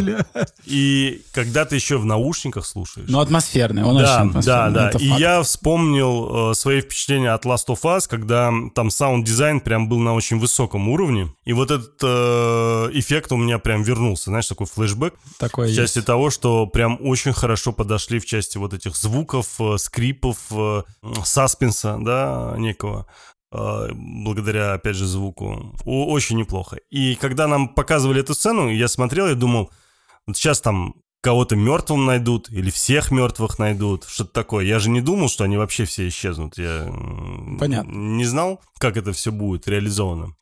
И когда ты еще в наушниках слушаешь. Ну, атмосферный, он да, очень да, атмосферный. да. это И я вспомнил э, свои впечатления от Last of Us, когда там саунд-дизайн прям был на очень высоком уровне. И вот этот э, эффект у меня прям вернулся, знаешь, такой флешбэк. Такое В есть. части того, что прям очень хорошо подошли в части вот этих звуков, э, скрипов, э, саспенса, да, некого, э, благодаря, опять же, звуку. Очень неплохо. И когда нам показывали эту сцену, я смотрел и думал, вот сейчас там кого-то мертвым найдут или всех мертвых найдут, что-то такое. Я же не думал, что они вообще все исчезнут. Я Понятно. не знал, как это все будет реализовано.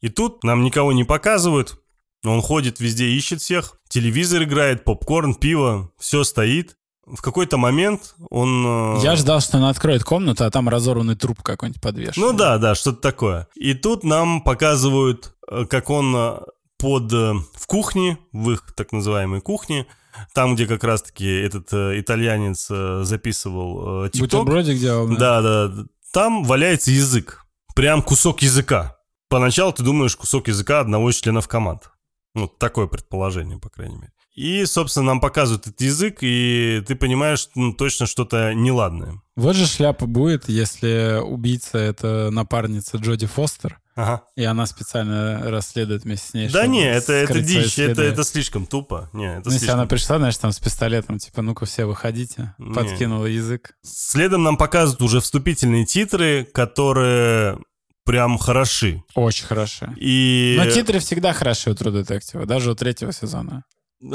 И тут нам никого не показывают. Он ходит везде, ищет всех. Телевизор играет, попкорн, пиво, все стоит. В какой-то момент он... э, Я ждал, что он откроет комнату, а там разорванный труп какой-нибудь подвешен. Ну да, да, что-то такое. И тут нам показывают, э, как он э, под... в кухне, в их так называемой кухне, там, где как раз-таки этот э, итальянец э, записывал э, тикток. Бутербродик делал. Да, да, да. Там валяется язык. Прям кусок языка. Поначалу ты думаешь, кусок языка одного из членов команд. Ну, такое предположение, по крайней мере. И, собственно, нам показывают этот язык, и ты понимаешь, ну, точно что-то неладное. Вот же шляпа будет, если убийца — это напарница Джоди Фостер, Ага. и она специально расследует вместе с ней. Да не, это, это дичь, это, это слишком тупо. Не, это Ну, если слишком... она пришла, знаешь, там с пистолетом, типа, ну-ка все выходите, Не. подкинула язык. Следом нам показывают уже вступительные титры, которые прям хороши. Очень хорошо. И Но титры всегда хороши у True Detective, даже у третьего сезона.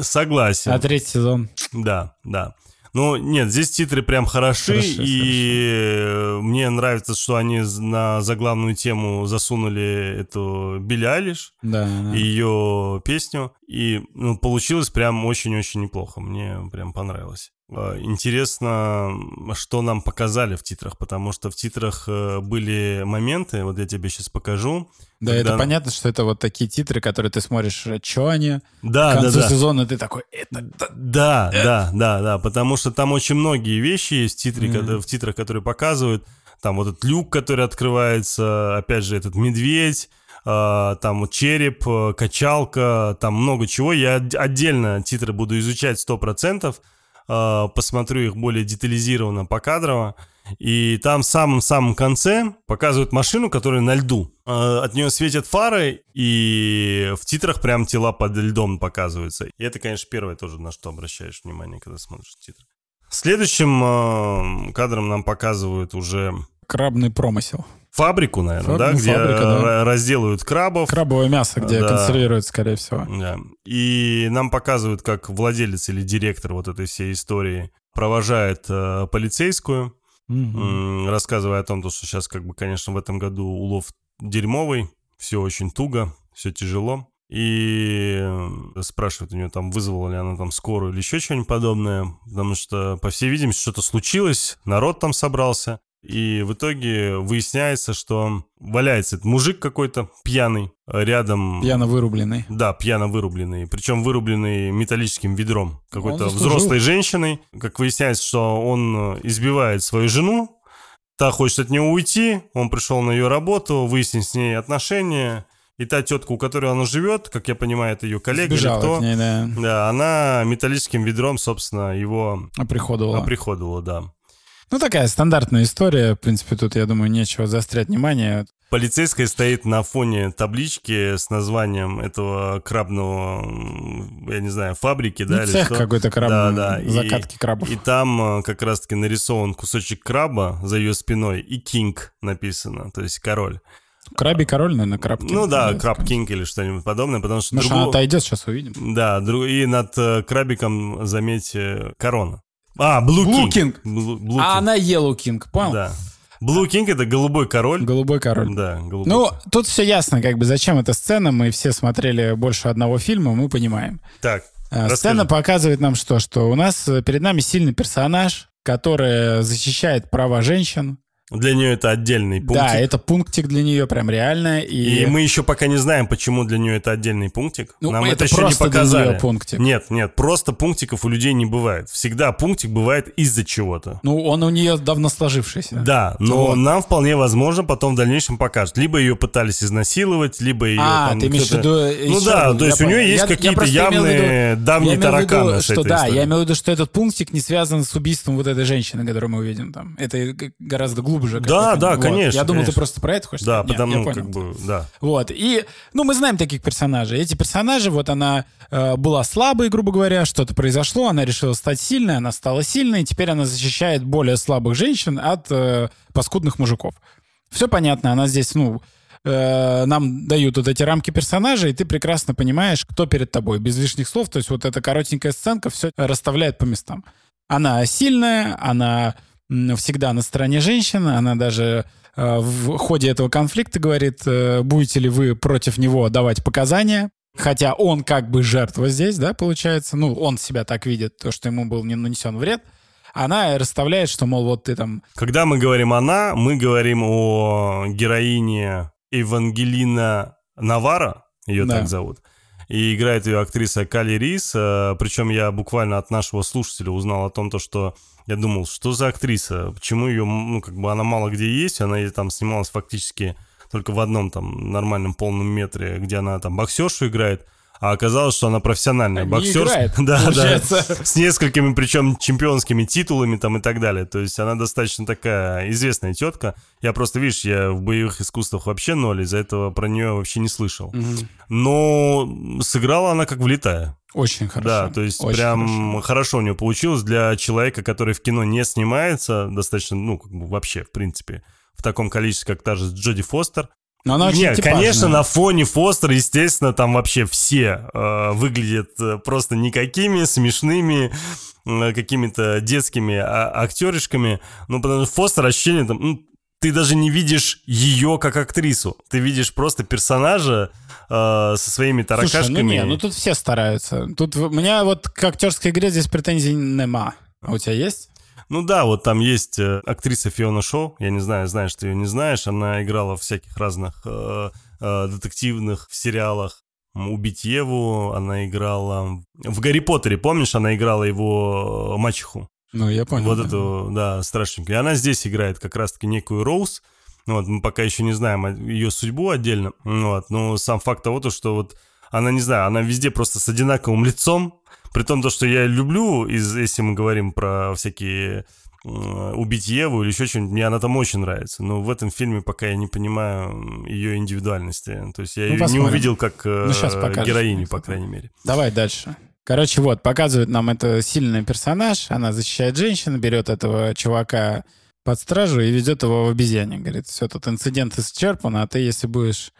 согласен. А третий сезон... Да, да. Ну, нет, здесь титры прям хороши, Хороши, и э, мне нравится, что они на заглавную тему засунули эту Билли Айлиш, Да, да. ее песню, и ну, получилось прям очень-очень неплохо, мне прям понравилось. Э, Интересно, что нам показали в титрах, потому что в титрах э, были моменты, вот я тебе сейчас покажу. Да, когда- это понятно, что это вот такие титры, которые ты смотришь, что они, Да, к да, концу да. сезона ты такой, это... да». Да, да, да, да, потому что там очень многие вещи есть в, титре, когда- в титрах, которые показывают. Там вот этот люк, который открывается, опять же, этот медведь, э, там череп, э, качалка, там много чего. Я отдельно титры буду изучать 100%, э, посмотрю их более детализированно, покадрово. И там в самом-самом конце показывают машину, которая на льду. Э, от нее светят фары, и в титрах прям тела под льдом показываются. И это, конечно, первое тоже, на что обращаешь внимание, когда смотришь титры. Следующим э, кадром нам показывают уже... Крабный промысел. Фабрику, наверное, Фаб... да, где фабрика, да. разделывают крабов. Крабовое мясо, где да. консервируют, скорее всего. Да. И нам показывают, как владелец или директор вот этой всей истории провожает э, полицейскую, угу. рассказывая о том, что сейчас, как бы, конечно, в этом году улов дерьмовый, все очень туго, все тяжело и э, спрашивает у нее там, вызвала ли она там скорую или еще что-нибудь подобное, потому что, по всей видимости, что-то случилось, народ там собрался, и в итоге выясняется, что валяется этот мужик какой-то пьяный рядом... Пьяно вырубленный. Да, пьяно вырубленный. Причем вырубленный металлическим ведром какой-то взрослой женщиной. Как выясняется, что он избивает свою жену, та хочет от него уйти, он пришел на ее работу, выяснить с ней отношения, и та тетка, у которой она живет, как я понимаю, это ее коллега Сбежала или кто, ней, да. да, она металлическим ведром, собственно, его оприходовала. оприходовала, да. Ну, такая стандартная история. В принципе, тут, я думаю, нечего заострять внимание. Полицейская стоит на фоне таблички с названием этого крабного, я не знаю, фабрики, ну, да, или цех какой-то крабный, да, да. закатки и, крабов. И там э, как раз-таки нарисован кусочек краба за ее спиной, и Кинг написано, то есть король. Краби король, наверное, краб Ну да, краб кинг или что-нибудь подобное, потому что... Другого... она отойдет, сейчас увидим. Да, и над э, крабиком, заметьте, корона. А, Blue, Blue King. King. Blue, Blue а она Yellow King, понял? Да. Blue King это голубой король. Голубой король. Да, голубой. Ну, тут все ясно, как бы зачем эта сцена. Мы все смотрели больше одного фильма, мы понимаем. Так. А, расскажи. Сцена показывает нам что? Что у нас перед нами сильный персонаж, который защищает права женщин, для нее это отдельный пунктик. Да, это пунктик для нее прям реально. И, и мы еще пока не знаем, почему для нее это отдельный пунктик. Ну, Нам это, это еще не показали. Для нее пунктик. Нет, нет, просто пунктиков у людей не бывает. Всегда пунктик бывает из-за чего-то. Ну, он у нее давно сложившийся. Да, но вот. нам вполне возможно потом в дальнейшем покажут. Либо ее пытались изнасиловать, либо ее а, там... ты имеешь в виду... Ну да, то есть у нее есть какие-то явные виду, давние тараканы виду, что, Да, я имею в виду, что этот пунктик не связан с убийством вот этой женщины, которую мы увидим там. Это гораздо глубже. Да, да, вот. конечно. Я думал, конечно. ты просто про это хочешь Да, сказать. потому Нет, я как бы, да. Вот, и, ну, мы знаем таких персонажей. Эти персонажи, вот она э, была слабой, грубо говоря, что-то произошло, она решила стать сильной, она стала сильной, и теперь она защищает более слабых женщин от э, паскудных мужиков. Все понятно, она здесь, ну, э, нам дают вот эти рамки персонажей, и ты прекрасно понимаешь, кто перед тобой, без лишних слов. То есть вот эта коротенькая сценка все расставляет по местам. Она сильная, она всегда на стороне женщины, она даже э, в ходе этого конфликта говорит, э, будете ли вы против него давать показания, хотя он как бы жертва здесь, да, получается, ну, он себя так видит, то, что ему был не нанесен вред, она расставляет, что, мол, вот ты там... Когда мы говорим «она», мы говорим о героине Евангелина Навара, ее да. так зовут, и играет ее актриса Кали Рис, э, причем я буквально от нашего слушателя узнал о том, то, что я думал, что за актриса, почему ее, ну, как бы она мало где есть, она там снималась фактически только в одном там нормальном полном метре, где она там боксершу играет, а оказалось, что она профессиональная не боксер. Играет, <laughs> да, получается. да. С несколькими, причем, чемпионскими титулами там и так далее. То есть она достаточно такая известная тетка. Я просто, видишь, я в боевых искусствах вообще ноль, из-за этого про нее вообще не слышал. Угу. Но сыграла она как влетая. Очень хорошо. Да, то есть Очень прям хорошо. хорошо у нее получилось для человека, который в кино не снимается, достаточно, ну, как бы вообще, в принципе, в таком количестве, как та же Джоди Фостер. Но она очень Нет, типажная. конечно, на фоне Фостера, естественно, там вообще все э, выглядят э, просто никакими, смешными, э, какими-то детскими а- актеришками. Ну, потому что Фостер ощущение там, ну, ты даже не видишь ее как актрису. Ты видишь просто персонажа э, со своими таракашками. Слушай, ну не, ну тут все стараются. Тут у меня вот к актерской игре здесь претензий нема. А у тебя есть? Ну да, вот там есть э, актриса Фиона Шоу, я не знаю, знаешь ты ее, не знаешь, она играла в всяких разных э, э, детективных сериалах. «Убить Еву», она играла... В «Гарри Поттере», помнишь, она играла его мачеху? Ну, я понял. Вот да. эту, да, страшненькую. И она здесь играет как раз-таки некую Роуз, Вот, мы пока еще не знаем ее судьбу отдельно. Вот, но сам факт того, то, что вот она, не знаю, она везде просто с одинаковым лицом. При том, то, что я люблю, из, если мы говорим про всякие убить Еву или еще что-нибудь, мне она там очень нравится. Но в этом фильме пока я не понимаю ее индивидуальности. То есть я ну, ее посмотрим. не увидел как ну, э, героиню, по крайней мере. Давай дальше. Короче, вот, показывает нам это сильный персонаж, она защищает женщину, берет этого чувака под стражу и ведет его в обезьяне. Говорит, все, тут инцидент исчерпан, а ты, если будешь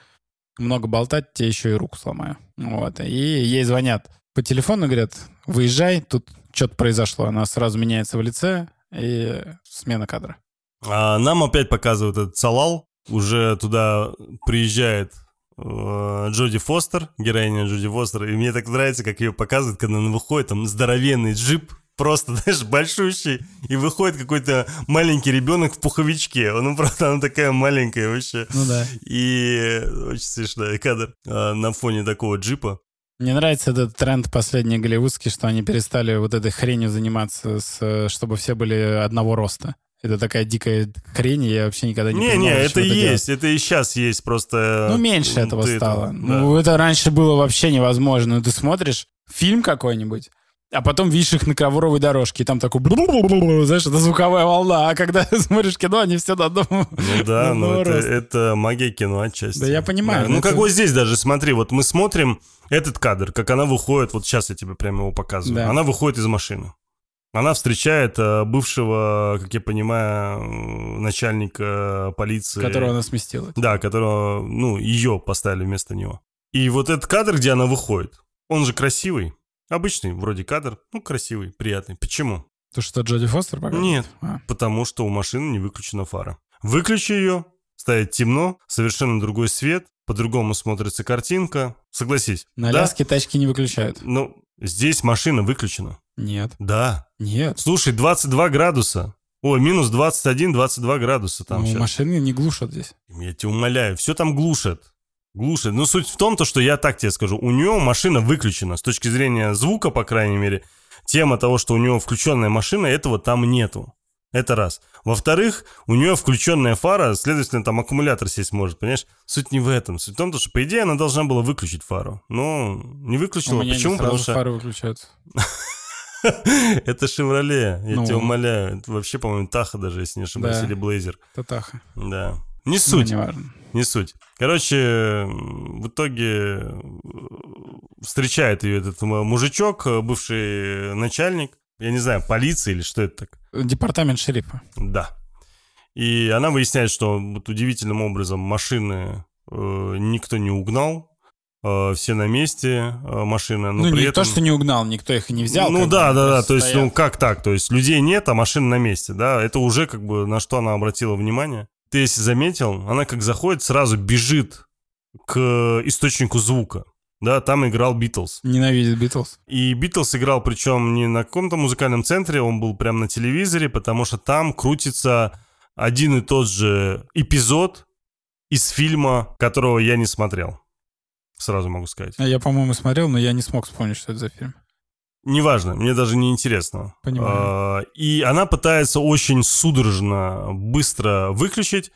много болтать, тебе еще и руку сломаю. Вот. И ей звонят по телефону, говорят, выезжай, тут что-то произошло. Она сразу меняется в лице, и смена кадра. А нам опять показывают этот Салал. Уже туда приезжает Джоди Фостер, героиня Джоди Фостер, и мне так нравится, как ее показывают, когда она выходит, там здоровенный джип, просто, <laughs> знаешь, большущий, и выходит какой-то маленький ребенок в пуховичке. Ну, правда, она такая маленькая вообще. Ну да. И очень смешной кадр а, на фоне такого джипа. Мне нравится этот тренд последний голливудский, что они перестали вот этой хренью заниматься, с, чтобы все были одного роста. Это такая дикая хрень, я вообще никогда не Не, не, это есть, это, это и сейчас есть, просто... Ну, меньше этого стало. Это, ну, да. это раньше было вообще невозможно. Ну, ты смотришь фильм какой-нибудь, а потом видишь их на ковровой дорожке, и там такой, знаешь, это звуковая волна, а когда <laughs> смотришь кино, они все на одном Ну да, <laughs> ну это, это магия кино отчасти. Да я понимаю. Да. Ну, это... как вот здесь даже, смотри, вот мы смотрим этот кадр, как она выходит, вот сейчас я тебе прямо его показываю. Да. Она выходит из машины. Она встречает э, бывшего, как я понимаю, начальника полиции. Которого она сместила. Да, которого, ну, ее поставили вместо него. И вот этот кадр, где она выходит, он же красивый. Обычный вроде кадр, ну, красивый, приятный. Почему? То, что Джоди Фостер показывает? Нет, а. потому что у машины не выключена фара. Выключи ее, ставит темно, совершенно другой свет, по-другому смотрится картинка. Согласись. На да? Аляске тачки не выключают. Ну, здесь машина выключена. Нет. Да. Нет. Слушай, 22 градуса. Ой, минус 21-22 градуса там ну, сейчас. машины не глушат здесь. Я тебя умоляю, все там глушат. Глушат. Но суть в том, то, что я так тебе скажу, у нее машина выключена. С точки зрения звука, по крайней мере, тема того, что у него включенная машина, этого там нету. Это раз. Во-вторых, у нее включенная фара, следовательно, там аккумулятор сесть может, понимаешь? Суть не в этом. Суть в том, что, по идее, она должна была выключить фару. Но не выключила. Почему? Не Потому что... фары выключаются. <laughs> <laughs> Это Шевроле, я ну. тебя умоляю. Это вообще, по-моему, Таха даже, если не ошибаюсь, или Блейзер. Это Таха. Да. Не ну, суть. Не суть. Короче, в итоге э, встречает ее этот мужичок, бывший начальник, я не знаю, полиции или что это так? Департамент шерифа. Да. И она выясняет, что вот удивительным образом машины э, никто не угнал, Э, все на месте, э, машины. Но ну, при не этом... то, что не угнал, никто их и не взял. Ну да, да, да, то есть, ну как так? То есть людей нет, а машины на месте, да? Это уже как бы на что она обратила внимание. Ты если заметил, она как заходит, сразу бежит к источнику звука. Да, там играл Битлз. Ненавидит Битлз. И Битлз играл, причем не на каком-то музыкальном центре, он был прямо на телевизоре, потому что там крутится один и тот же эпизод из фильма, которого я не смотрел. Сразу могу сказать. Я, по-моему, смотрел, но я не смог вспомнить, что это за фильм. Неважно, мне даже не интересно. Понимаю. А, и она пытается очень судорожно, быстро выключить,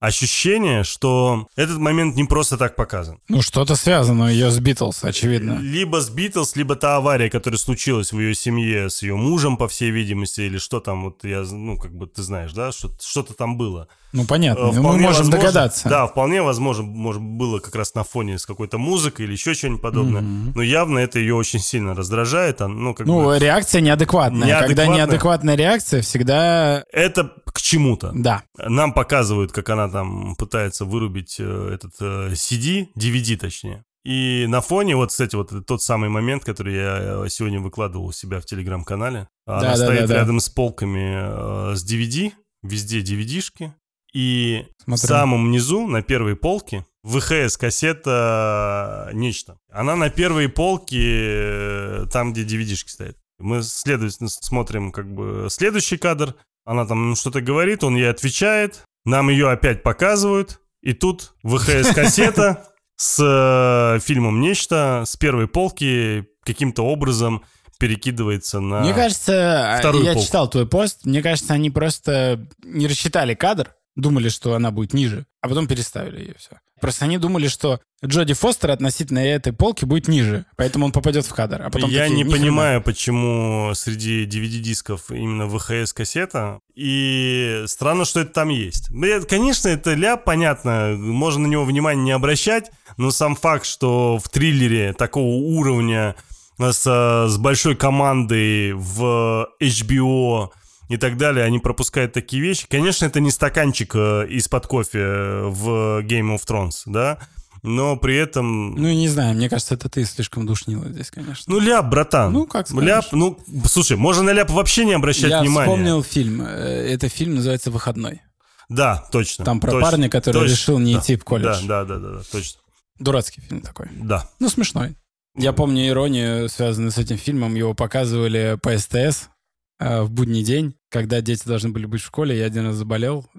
ощущение, что этот момент не просто так показан. Ну, что-то связано ее с Битлз, очевидно. Либо с Битлз, либо та авария, которая случилась в ее семье с ее мужем, по всей видимости, или что там, вот я, ну, как бы ты знаешь, да, что- что-то там было. Ну, понятно. Э, мы можем возможно, догадаться. Да, вполне возможно, может, было как раз на фоне с какой-то музыкой или еще что-нибудь подобное. Мгм. Но явно это ее очень сильно раздражает. а, Ну, как Ну, бы, реакция неадекватная. Когда Неадекватная. неадекватная реакция, всегда... это к чему-то. Да. Нам показывают, как она там пытается вырубить э, этот э, CD, DVD точнее. И на фоне, вот, кстати, вот тот самый момент, который я э, сегодня выкладывал у себя в телеграм-канале. Она Да, да, стоит да, да. рядом с полками с DVD, везде DVD-шки. И в Смотрю. самом низу, на первой полке, ВХС-кассета «Нечто». Она на первой полке, там, где DVD-шки стоят. Мы, следовательно, смотрим как бы следующий кадр. Она там что-то говорит, он ей отвечает. Нам ее опять показывают. И тут ВХС-кассета <laughs> с э, фильмом «Нечто» с первой полки каким-то образом перекидывается на... Мне кажется, вторую я полку. читал твой пост, мне кажется, они просто не рассчитали кадр, думали, что она будет ниже, а потом переставили ее все. Просто они думали, что Джоди Фостер относительно этой полки будет ниже, поэтому он попадет в кадр. А потом Я такие, не «Ни хрена». понимаю, почему среди DVD-дисков именно VHS-кассета. И странно, что это там есть. Ну, это, Конечно, это ляп, понятно, можно на него внимание не обращать, но сам факт, что в триллере такого уровня с, с большой командой в HBO и так далее, они пропускают такие вещи. Конечно, это не стаканчик э, из-под кофе в Game of Thrones, да, но при этом... Ну, не знаю, мне кажется, это ты слишком душнила здесь, конечно. Ну, ляп, братан. Ну, как скажешь. Ляп, ну, слушай, можно на ляп вообще не обращать Я внимания. вспомнил фильм. Э, Это фильм называется «Выходной». Да, точно. Там про точно, парня, который точно, решил не да, идти в колледж. Да, да, да, да, да, точно. Дурацкий фильм такой. Да. Ну, смешной. Я помню иронию, связанную с этим фильмом. Его показывали по СТС э, в будний день, когда дети должны были быть в школе. Я один раз заболел. <laughs>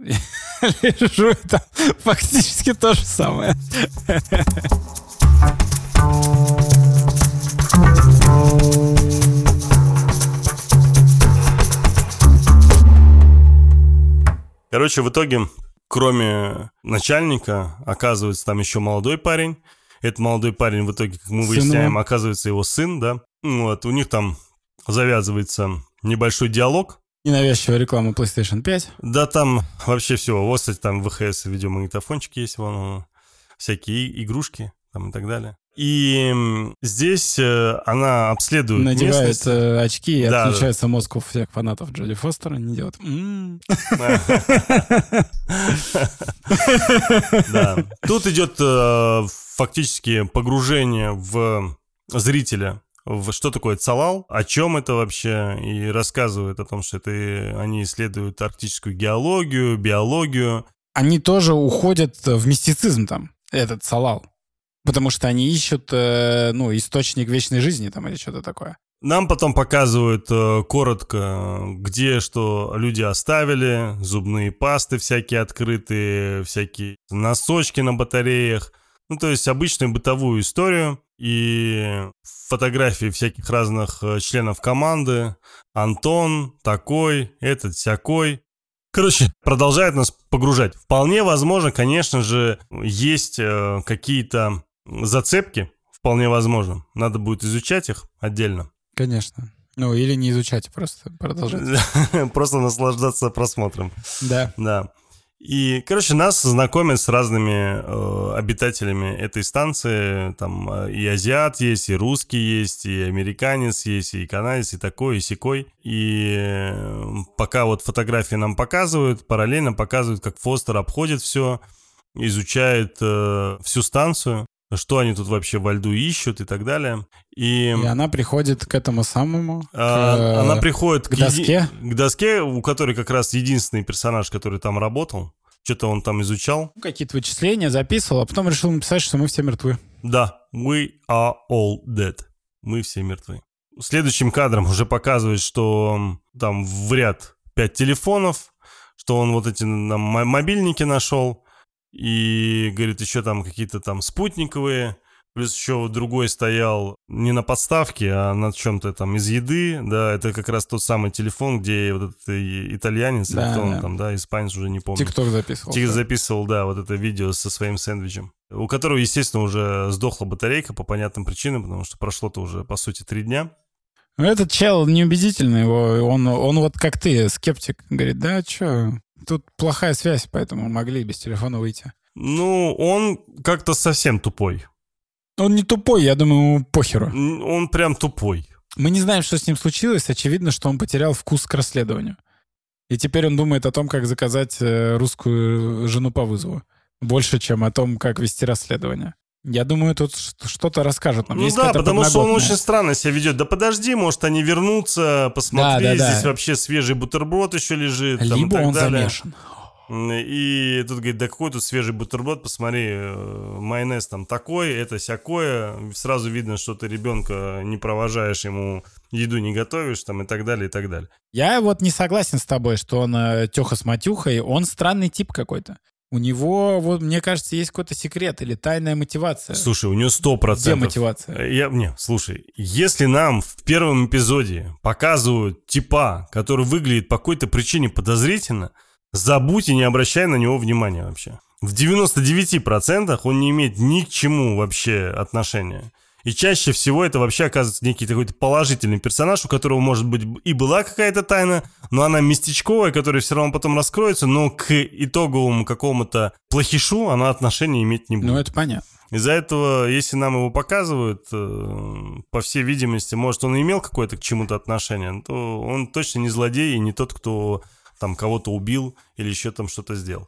Лежу, там фактически то же самое. Короче, в итоге, кроме начальника, оказывается, там еще молодой парень. Этот молодой парень в итоге, как мы выясняем, оказывается его сын, да. Вот, у них там завязывается небольшой диалог. Ненавязчивая реклама PlayStation 5. Да, там вообще все. Вот, там ВХС видеомагнитофончик есть, вон, всякие игрушки там и так далее. И здесь э, она обследует Надевает местность. э, очки и Да, да. отключается мозг у всех фанатов Джоди Фостера. Не делает. Да. Тут идет э, фактически погружение в зрителя что такое цалал, о чем это вообще, и рассказывает о том, что это они исследуют арктическую геологию, биологию. Они тоже уходят в мистицизм там, этот Салал. Потому что они ищут, э, ну, источник вечной жизни там или что-то такое. Нам потом показывают э, коротко, где что люди оставили, зубные пасты всякие открытые, всякие носочки на батареях. Ну, то есть обычную бытовую историю и фотографии всяких разных э, членов команды. Антон такой, этот всякой. Короче, продолжает нас погружать. Вполне возможно, конечно же, есть э, какие-то зацепки, вполне возможно. Надо будет изучать их отдельно. Конечно. Ну, или не изучать, просто продолжать. <laughs> Просто наслаждаться просмотром. Да. Да. И, короче, нас знакомят с разными э, обитателями этой станции. Там э, и азиат есть, и русский есть, и американец есть, и канадец, и такой, и сякой. И э, пока вот фотографии нам показывают, параллельно показывают, как Фостер обходит все, изучает э, всю станцию, что они тут вообще во льду ищут и так далее. И... И она приходит к этому самому. к, А, э, Она приходит к доске? еди- к доске, у которой как раз единственный персонаж, который там работал. Что-то он там изучал. какие-то вычисления записывал, а потом решил написать, что мы все мертвы. Да, we are all dead. Мы все мертвы. Следующим кадром уже показывает, что там в ряд пять телефонов, что он вот эти мо- мобильники нашел, и, говорит, еще там какие-то там спутниковые, плюс еще другой стоял не на подставке, а на чем-то там из еды, да, это как раз тот самый телефон, где вот этот и- итальянец, или Да, кто он да. там, да, испанец, уже не помню. Тикток записывал. Тик записывал, да, вот это видео со своим сэндвичем. У которого, естественно, уже сдохла батарейка по понятным причинам, потому что прошло-то уже, по сути, три дня. Ну, Этот чел неубедительный, его, он, он вот как ты, скептик, говорит, да, что, тут плохая связь, поэтому могли без телефона выйти. Ну, он как-то совсем тупой. Он не тупой, я думаю, ему похеру. Он прям тупой. Мы не знаем, что с ним случилось. Очевидно, что он потерял вкус к расследованию. И теперь он думает о том, как заказать э, русскую жену по вызову. Больше, чем о том, как вести расследование. Я думаю, тут что-то расскажет нам. Ну Есть да, потому что он очень странно себя ведет. Да подожди, может, они вернутся, посмотри, Да, да, да. здесь вообще свежий бутерброд еще лежит. там, и Либо так он далее. замешан. И тут говорит, да какой тут свежий бутерброд, посмотри, э, майонез там такой, это всякое. Сразу видно, что ты ребенка не провожаешь, ему еду не готовишь, там и так далее, и так далее. Я вот не согласен с тобой, что он э, Теха с матюхой. Он странный тип какой-то. У него, вот, мне кажется, есть какой-то секрет или тайная мотивация. Слушай, у него сто Где процентов. мотивация? Я, не, слушай, если нам в первом эпизоде показывают типа, который выглядит по какой-то причине подозрительно, забудь и не обращай на него внимания вообще. В 99% он не имеет ни к чему вообще отношения. И чаще всего это вообще оказывается некий такой положительный персонаж, у которого, может быть, и была какая-то тайна, но она местечковая, которая все равно потом раскроется, но к итоговому какому-то плохишу она отношения иметь не будет. Ну, это понятно. Из-за этого, если нам его показывают, э, по всей видимости, может, он имел какое-то к чему-то отношение, то он точно не злодей и не тот, кто там кого-то убил или еще там что-то сделал.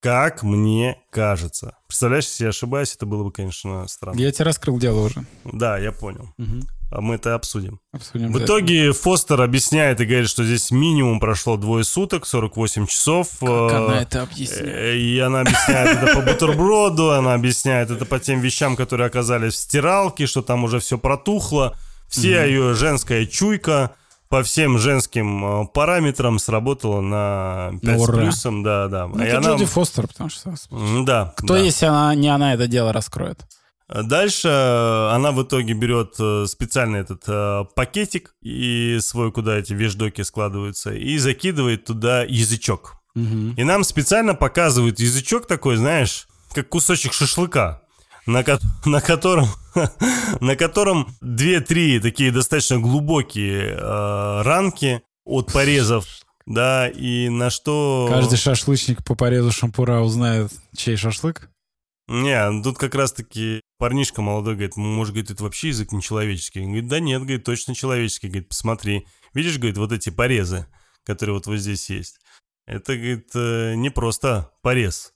Как мне кажется. Представляешь, если я ошибаюсь, это было бы, конечно, странно. Я тебе раскрыл дело уже. Да, я понял. Угу. А мы это обсудим. Обсудим. В итоге Фостер объясняет и говорит, что здесь минимум прошло двое суток, 48 часов. Как Э, она это объясняет? э, И она объясняет это по бутерброду, она объясняет это по тем вещам, которые оказались в стиралке, что там уже все протухло. Вся ее женская чуйка по всем женским э, параметрам сработала на 5 Ну, с плюсом, да, да. Ну, И это она- Джоди Фостер, потому что... Да. Кто, да. если она, не она это дело раскроет? Дальше э, она в итоге берет э, специальный этот э, пакетик и свой, куда эти вещдоки складываются, и закидывает туда язычок. И нам специально показывают язычок такой, знаешь, как кусочек шашлыка, на, ко- <laughs> на котором <laughs> на котором две-три такие достаточно глубокие э, ранки от порезов, да, и на что... Каждый шашлычник по порезу шампура узнает, чей шашлык. Не, тут как раз-таки парнишка молодой говорит, «Ну, может, говорит, это вообще язык нечеловеческий. Он говорит, да нет, говорит, точно человеческий. Говорит, посмотри, видишь, говорит, вот эти порезы, которые вот вот здесь есть. Это, говорит, э, не просто порез.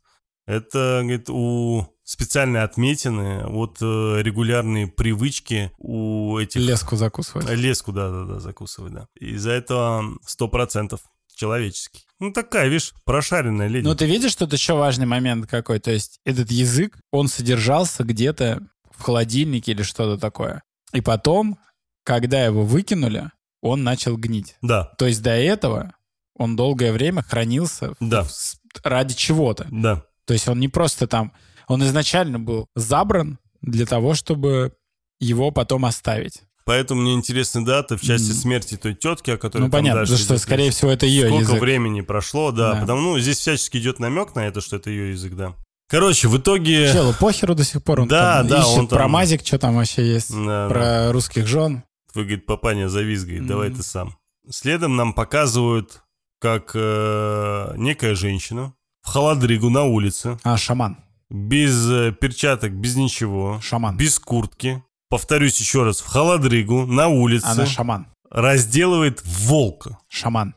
Это, говорит, у специальные отметины, вот э, регулярные привычки у этих... Леску закусывать. Леску, да-да-да, закусывать, да. Из-за этого сто процентов человеческий. Ну, такая, видишь, прошаренная леди. Но ты видишь, тут еще важный момент какой. То есть этот язык, он содержался где-то в холодильнике или что-то такое. И потом, когда его выкинули, он начал гнить. Да, То есть до этого он долгое время хранился да, с- ради чего-то. да. То есть он не просто там... Он изначально был забран для того, чтобы его потом оставить. Поэтому мне интересна дата в части смерти той тетки, о которой ну, понятно, дальше что, скорее всего, это ее Сколько язык. времени прошло, да, Да. Потому, ну, здесь всячески идет намек на это, что это ее язык, да. Короче, в итоге... Челу похеру до сих пор. Он Да, там да, ищет он там- про мазик, что там вообще есть. Да, да. Про русских жен. Вы, говорит, папаня завис, говорит, давай ты сам. Следом нам показывают, как э, некая женщина в холодрыгу на улице, А, шаман. Без э, перчаток, без ничего, Шаман. без куртки, повторюсь еще раз, в холодрыгу на улице Она шаман. разделывает волка. Шаман.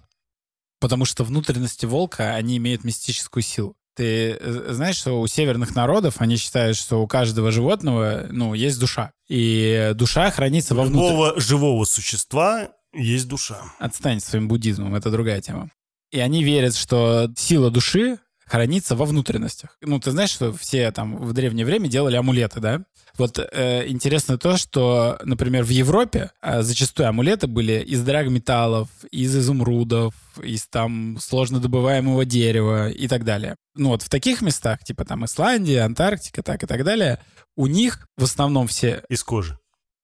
Потому что внутренности волка, они имеют мистическую силу. Ты э, знаешь, что у северных народов они считают, что у каждого животного, ну, есть душа. И душа хранится во внутрь. любого живого существа есть душа. Отстань своим буддизмом, это другая тема. И они верят, что сила души хранится во внутренностях. Ну, ты знаешь, что все там в древнее время делали амулеты, да? Вот э, интересно то, что, например, в Европе э, зачастую амулеты были из драгметаллов, из изумрудов, из там сложно добываемого дерева и так далее. Ну вот в таких местах, типа там Исландия, Антарктика, так и так далее, у них в основном все Из кожи.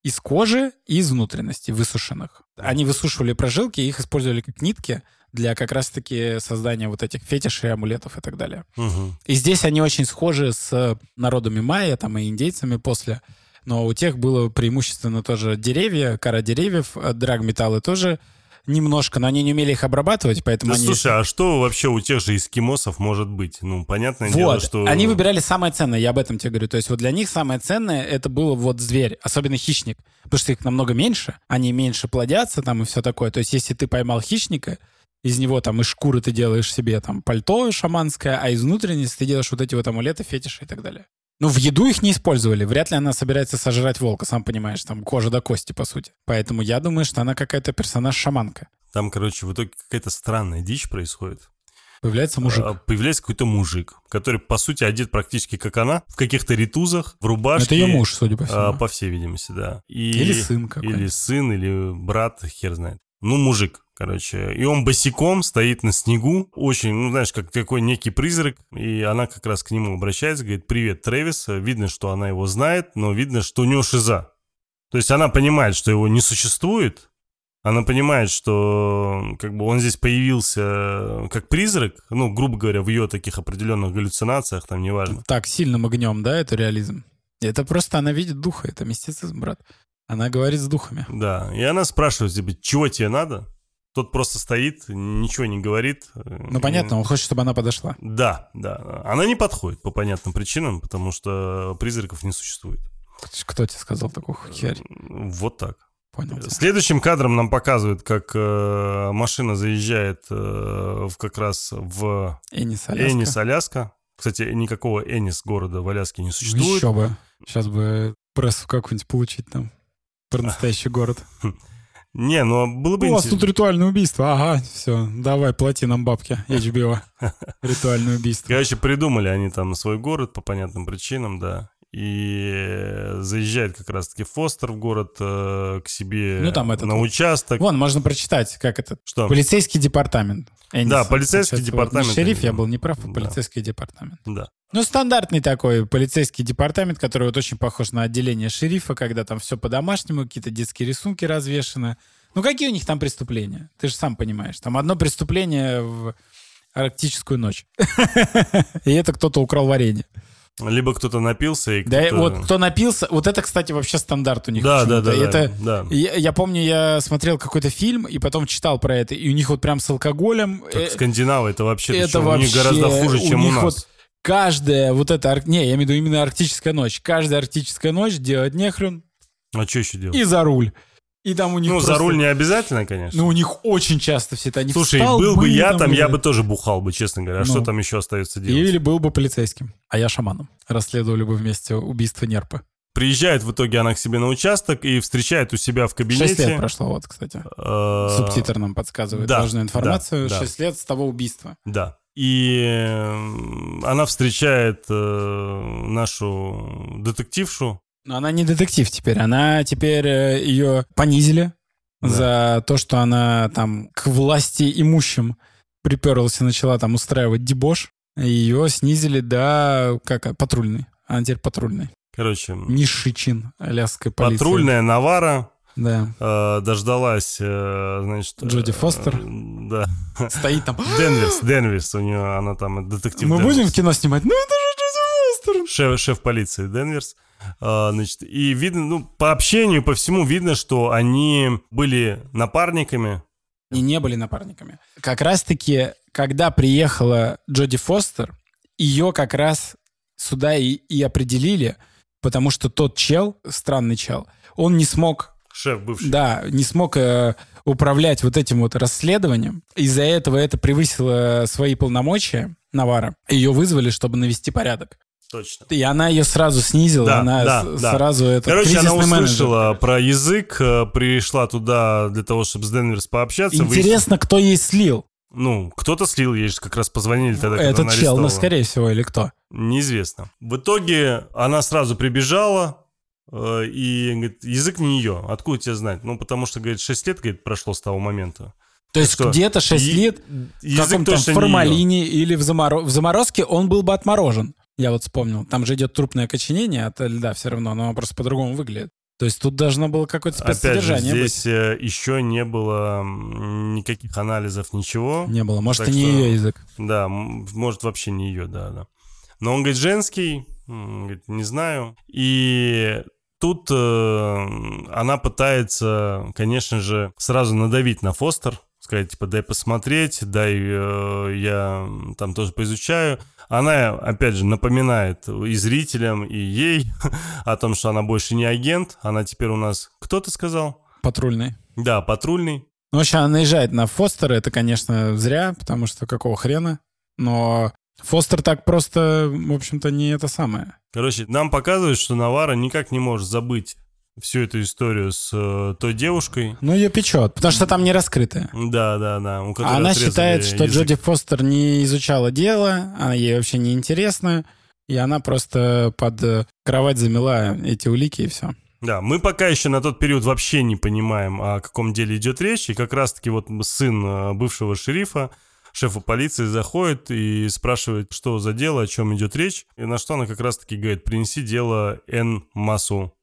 из кожи и из внутренностей высушенных. Они высушивали прожилки их использовали как нитки для как раз-таки создания вот этих фетишей, амулетов и так далее. Мгм. И здесь они очень схожи с народами майя, там и индейцами после. Но у тех было преимущественно тоже деревья, кора деревьев, э, драгметаллы тоже немножко, но они не умели их обрабатывать, поэтому Да, они... слушай, а что вообще у тех же эскимосов может быть? Ну, понятное дело, Вот, что... они выбирали самое ценное, я об этом тебе говорю. То есть вот для них самое ценное это было вот зверь, особенно хищник, потому что их намного меньше, они меньше плодятся там и все такое. То есть если ты поймал хищника, из него там из шкуры ты делаешь себе там пальто шаманское, а из внутренности ты делаешь вот эти вот амулеты, фетиши и так далее. Ну, в еду их не использовали. Вряд ли она собирается сожрать волка, сам понимаешь, там кожа до кости, по сути. Поэтому я думаю, что она какая-то персонаж-шаманка. Там, короче, в итоге какая-то странная дичь происходит. Появляется мужик. А, Появляется какой-то мужик, который, по сути, одет практически как она, в каких-то ритузах, в рубашке. это ее муж, судя по всему. а, по всей видимости, да. И- Или сын какой-то. Или сын, или брат, хер знает. Ну, мужик, короче. И он босиком стоит на снегу, очень, ну, знаешь, как такой некий призрак. И она как раз к нему обращается, говорит, привет, Трэвис. Видно, что она его знает, но видно, что у него шиза. То есть она понимает, что его не существует, Она понимает, что как бы он здесь появился как призрак, ну, грубо говоря, в ее таких определенных галлюцинациях, там, неважно. Так, сильным огнем, да, это реализм? Это просто она видит духа, это мистицизм, брат. Она говорит с духами. Да, и она спрашивает, типа, чего тебе надо? Тот просто стоит, ничего не говорит. Ну, понятно, он хочет, чтобы она подошла. Да, да. Она не подходит по понятным причинам, потому что призраков не существует. Кто тебе сказал такую херь? Вот так. Понял. Следующим кадром нам показывают, как э, машина заезжает э, в, как раз в Энис Аляска. Энис, Аляска. Кстати, никакого Энис города в Аляске не существует. Еще бы. Сейчас бы прессу какую-нибудь получить там. Про настоящий город. Не, ну было бы У вас тут ритуальное убийство. Ага, все, давай, плати нам бабки, HBO. <laughs> Ритуальное убийство. Короче, придумали они там свой город по понятным причинам, да. И заезжает как раз-таки Фостер в город э, к себе Ну, там этот на участок. Вон, можно прочитать, как это. Что? Полицейский департамент. Энниса. Да, полицейский департамент. вот. Не шериф, я был неправ, а Да. полицейский департамент. Да. Ну, стандартный такой полицейский департамент, который вот очень похож на отделение шерифа, когда там все по-домашнему, какие-то детские рисунки развешаны. Ну, какие у них там преступления? Ты же сам понимаешь. Там одно преступление в арктическую ночь. <laughs> И это кто-то украл варенье. Либо кто-то напился и Да, кто-то... вот кто напился, вот это, кстати, вообще стандарт у них. Да, да, да, Это, да, да. Я, я помню, я смотрел какой-то фильм и потом читал про это, и у них вот прям с алкоголем... Так э, скандинавы это вообще это что, у них вообще- гораздо хуже, у чем у них нас. вот каждая вот эта... Не, я имею в виду именно арктическая ночь. Каждая арктическая ночь делать нехрен А что еще делать? и за руль. И там у них Ну, за просто- руль не обязательно, конечно. Ну, у них очень часто все это. Они Слушай, встал, был бы я там, я бы тоже бухал бы, честно говоря. А Ну. что там еще остается делать? Или был бы полицейским. А я шаманом. Расследовали бы вместе убийство Нерпы. Приезжает в итоге она к себе на участок и встречает у себя в Шесть кабинете... лет прошло, вот, кстати. э, Субтитр нам подсказывает да, важную информацию. да, да. Шесть лет с того убийства. Да. И э, она встречает э, нашу детектившу. Но она не детектив теперь. Она теперь э, ее понизили Да. за то, что она там к власти имущим приперлась и начала там устраивать дебош. Ее снизили до как патрульный. Она теперь патрульный. Короче, Низший чин аляской полиции. патрульная Навара Да. э, дождалась, э, значит... Джоди э, Фостер? Да. Стоит там. Денверс, Денверс, у нее, она там детектив Мы Денверс. будем в кино снимать? Ну это же Джоди Фостер. шеф, шеф полиции Денверс. А, значит, и видно, ну, по общению, по всему видно, что они были напарниками. И не были напарниками. Как раз-таки, когда приехала Джоди Фостер, ее как раз сюда и, и определили, потому что тот чел, странный чел, он не смог, Шеф бывший. да, не смог э, управлять вот этим вот расследованием. Из-за этого это превысило свои полномочия Навара. Ее вызвали, чтобы навести порядок. Точно. И она ее сразу снизила, Да, она да, да. сразу это Короче, она кризисный менеджер. услышала про язык, э, пришла туда для того, чтобы с Денверс пообщаться. выяснить- Интересно, кто ей слил? Ну, кто-то слил, ей же как раз позвонили тогда, когда Этот чел, ну, скорее всего, или кто? Неизвестно. В итоге она сразу прибежала, э, и говорит, язык не ее. Откуда тебе знать? Ну, потому что, говорит, 6 лет, говорит, прошло с того момента. То есть где-то 6 И- лет в язык каком-то не её. формалине или в, заморо- в заморозке он был бы отморожен. Я вот вспомнил. Там же идет трупное окоченение от льда все равно, но оно просто по-другому выглядит. То есть тут должно было какое-то Опять же, спецсодержание здесь э, еще не было никаких анализов, ничего. быть. Не было. Может, и не что- ее язык. Да, может, вообще не ее, да, да. Но он говорит, женский, м, говорит, не знаю. И тут э, она пытается, конечно же, сразу надавить на Фостер, сказать, типа, дай посмотреть, дай э, я там тоже поизучаю. Она, опять же, напоминает и зрителям, и ей <laughs> о том, что она больше не агент, она теперь у нас, кто ты сказал? Патрульный. Да, патрульный. Ну, вообще, она наезжает на Фостера, это, конечно, зря, потому что какого хрена. Но Фостер так просто, в общем-то, не это самое. Короче, нам показывают, что Навара никак не может забыть всю эту историю с э, той девушкой. Ну, ее печет, потому что там не раскрытое. Да, да, да. у она считает, что язык. Джоди Фостер не изучала дело, она ей вообще не интересна, и она просто под э, кровать замела эти улики и все. Да, мы пока еще на тот период вообще не понимаем, о каком деле идет речь. И как раз-таки вот сын э, бывшего шерифа, шефа полиции, заходит и спрашивает, что за дело, о чем идет речь. И на что она как раз-таки говорит, принеси дело Н. Массу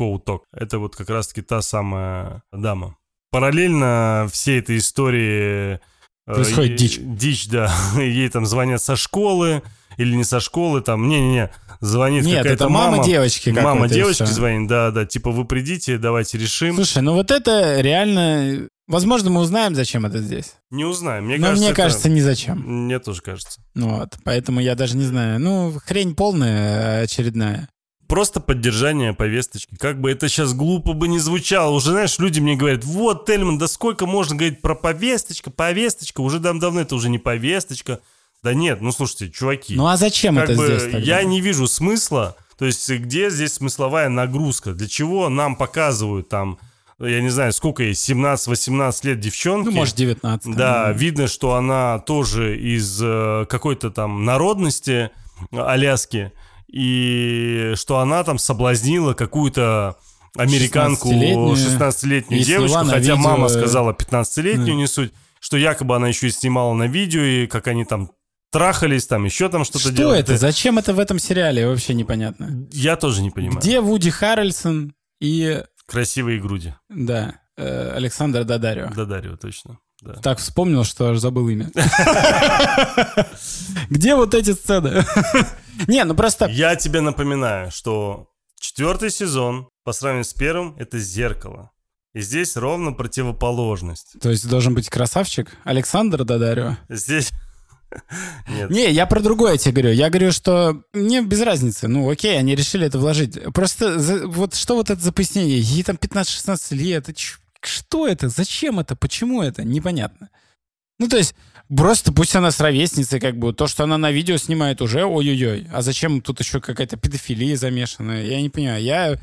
Коуток. Это вот как раз-таки та самая дама. параллельно всей этой истории... э, Происходит е- дичь. Дичь, да. <laughs> Ей там звонят со школы или не со школы, там, не-не-не, звонит Нет, какая-то это мама девочки Мама какой-то, и девочки звонит, да-да, типа вы придите, давайте решим. Слушай, ну вот это реально... Возможно, мы узнаем, зачем это здесь. Не узнаем. Мне Но кажется, мне это- кажется, ни зачем. Мне тоже кажется. Вот, поэтому я даже не знаю. Ну, хрень полная очередная. Просто поддержание повесточки. Как бы это сейчас глупо бы не звучало. Уже, знаешь, люди мне говорят, вот, Тельман, да сколько можно говорить про повесточка, повесточка. Уже дам давно это уже не повесточка. Да нет, ну слушайте, чуваки. Ну а зачем это бы здесь тогда? я не вижу смысла. То есть где здесь смысловая нагрузка? Для чего нам показывают там, я не знаю, сколько ей, 17-18 лет девчонки? Ну, может, 19. Да, там. видно, что она тоже из э, какой-то там народности э, Аляски, и что она там соблазнила какую-то американку 16-летнюю. 16-летнюю И сняла девочку, хотя видео, мама э, сказала 15-летнюю, да. не суть, что якобы она еще и снимала на видео, и как они там трахались, там еще там что-то Что делали. это? Зачем это в этом сериале? Вообще непонятно. Я тоже не понимаю. Где Вуди Харрельсон и, Красивые груди. да, э, Александр Дадарио? Да, Дарья, точно. Да. Так вспомнил, что аж забыл имя. <laughs> Где вот эти сцены? <laughs> Не, ну просто... Я тебе напоминаю, что четвертый сезон по сравнению с первым это зеркало. И здесь ровно противоположность. То есть должен быть красавчик Александр Дадарио? Здесь... <laughs> Нет. Не, я про другое тебе говорю. Я говорю, что мне без разницы. Ну, окей, они решили это вложить. Просто за- вот что вот это за пояснение? Ей там 15-16 лет. Ч- Что это? Зачем это? Почему это? Непонятно. Ну, то есть, просто пусть она с ровесницей, как бы, то, что она на видео снимает уже, ой-ой-ой. А зачем тут еще какая-то педофилия замешана? Я не понимаю. Я...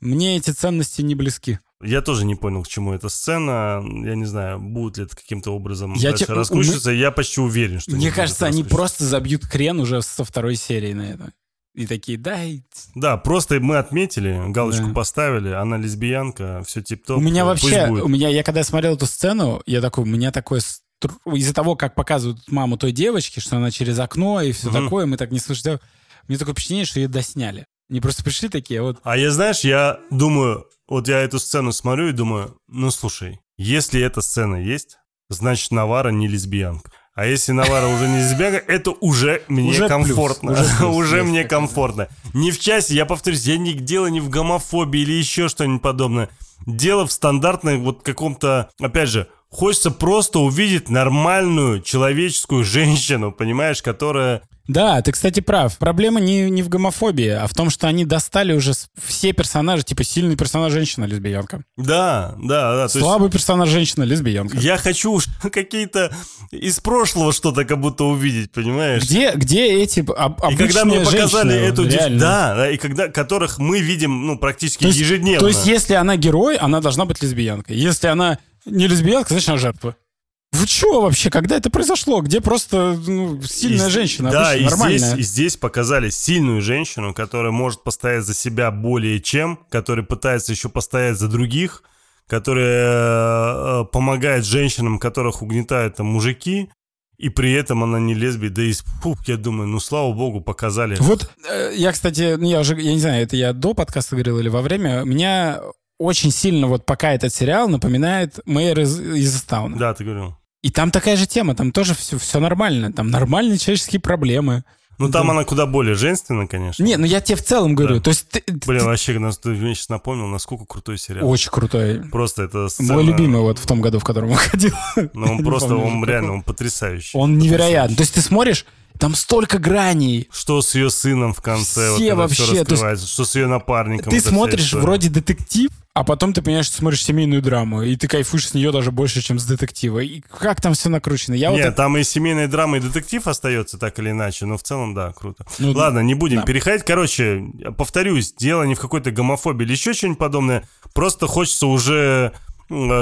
Мне эти ценности не близки. Я тоже не понял, к чему эта сцена. Я не знаю, будет ли это каким-то образом Я дальше те- раскручиваться. Я почти уверен, что не Мне кажется, они просто забьют хрен уже со второй серии на это. И такие, дай, Да, просто мы отметили, галочку Да. поставили, она лесбиянка, все тип-топ. У меня вообще, у меня, я когда смотрел эту сцену, я такой, у меня такое стр- из-за того, как показывают маму той девочки, что она через окно и все Мгм. такое, мы так не слышали. Мне такое впечатление, что ее досняли. Они просто пришли такие, вот, А я, знаешь, я думаю, вот я эту сцену смотрю и думаю, ну слушай, если эта сцена есть, значит Навара не лесбиянка. А если Навара уже не лесбиянка, это уже мне Уже плюс, комфортно. уже плюс, <laughs> Уже мне комфортно. Не в части, я повторюсь, я не дело не в гомофобии или еще что-нибудь подобное. Дело в стандартной вот каком-то, опять же, хочется просто увидеть нормальную человеческую женщину, понимаешь, которая... Да, ты, кстати, прав. Проблема не, не в гомофобии, а в том, что они достали уже все персонажи, типа сильный персонаж женщина лесбиянка, Да, да, да. то есть- слабый персонаж женщина лесбиянка. Я хочу уж <laughs> какие-то из прошлого что-то как будто увидеть, понимаешь? Где, где эти об, И когда мне обычные показали женщины, эту реально? да, да, и когда которых мы видим, ну, практически То есть, ежедневно. То есть, если она герой, она должна быть лесбиянкой. Если она не лесбиянка, значит, она жертва. Вы чё вообще? Когда это произошло? Где просто ну, сильная И- женщина, Да, и нормальная? здесь, и здесь показали сильную женщину, которая может постоять за себя более чем, которая пытается еще постоять за других, которая э, помогает женщинам, которых угнетают там мужики, и при этом она не лесбия. Да и, фу, я думаю, ну, слава богу, показали. Вот э, я, кстати, ну, я уже, я не знаю, это я до подкаста говорил или во время, меня очень сильно вот пока этот сериал напоминает «Мэйр из, из Истауна». Да, ты говорил. И там такая же тема, там тоже все, все нормально, там нормальные человеческие проблемы. Ну, там Да. она куда более женственна, конечно. Не, ну я тебе в целом говорю, Да. то есть ты- Блин, ты- вообще, нас- ты мне сейчас напомнил, насколько крутой сериал. очень крутой. Просто это сцена... Мой любимый вот в том году, в котором он ходил. Ну, он просто, помню он реально, он потрясающий. Он невероятный. То есть ты смотришь, там столько граней. Что с ее сыном в конце, вот Все это вообще, все то есть что с ее напарником. Ты смотришь вроде детектив, а потом ты понимаешь, что смотришь семейную драму, и ты кайфуешь с нее даже больше, чем с детектива. И как там все накручено? Я вот Нет, это- там и семейная драма, и детектив остается так или иначе, но в целом, да, круто. Ну, Ладно, не будем да. переходить. Короче, повторюсь, дело не в какой-то гомофобии или еще что-нибудь подобное. Просто хочется уже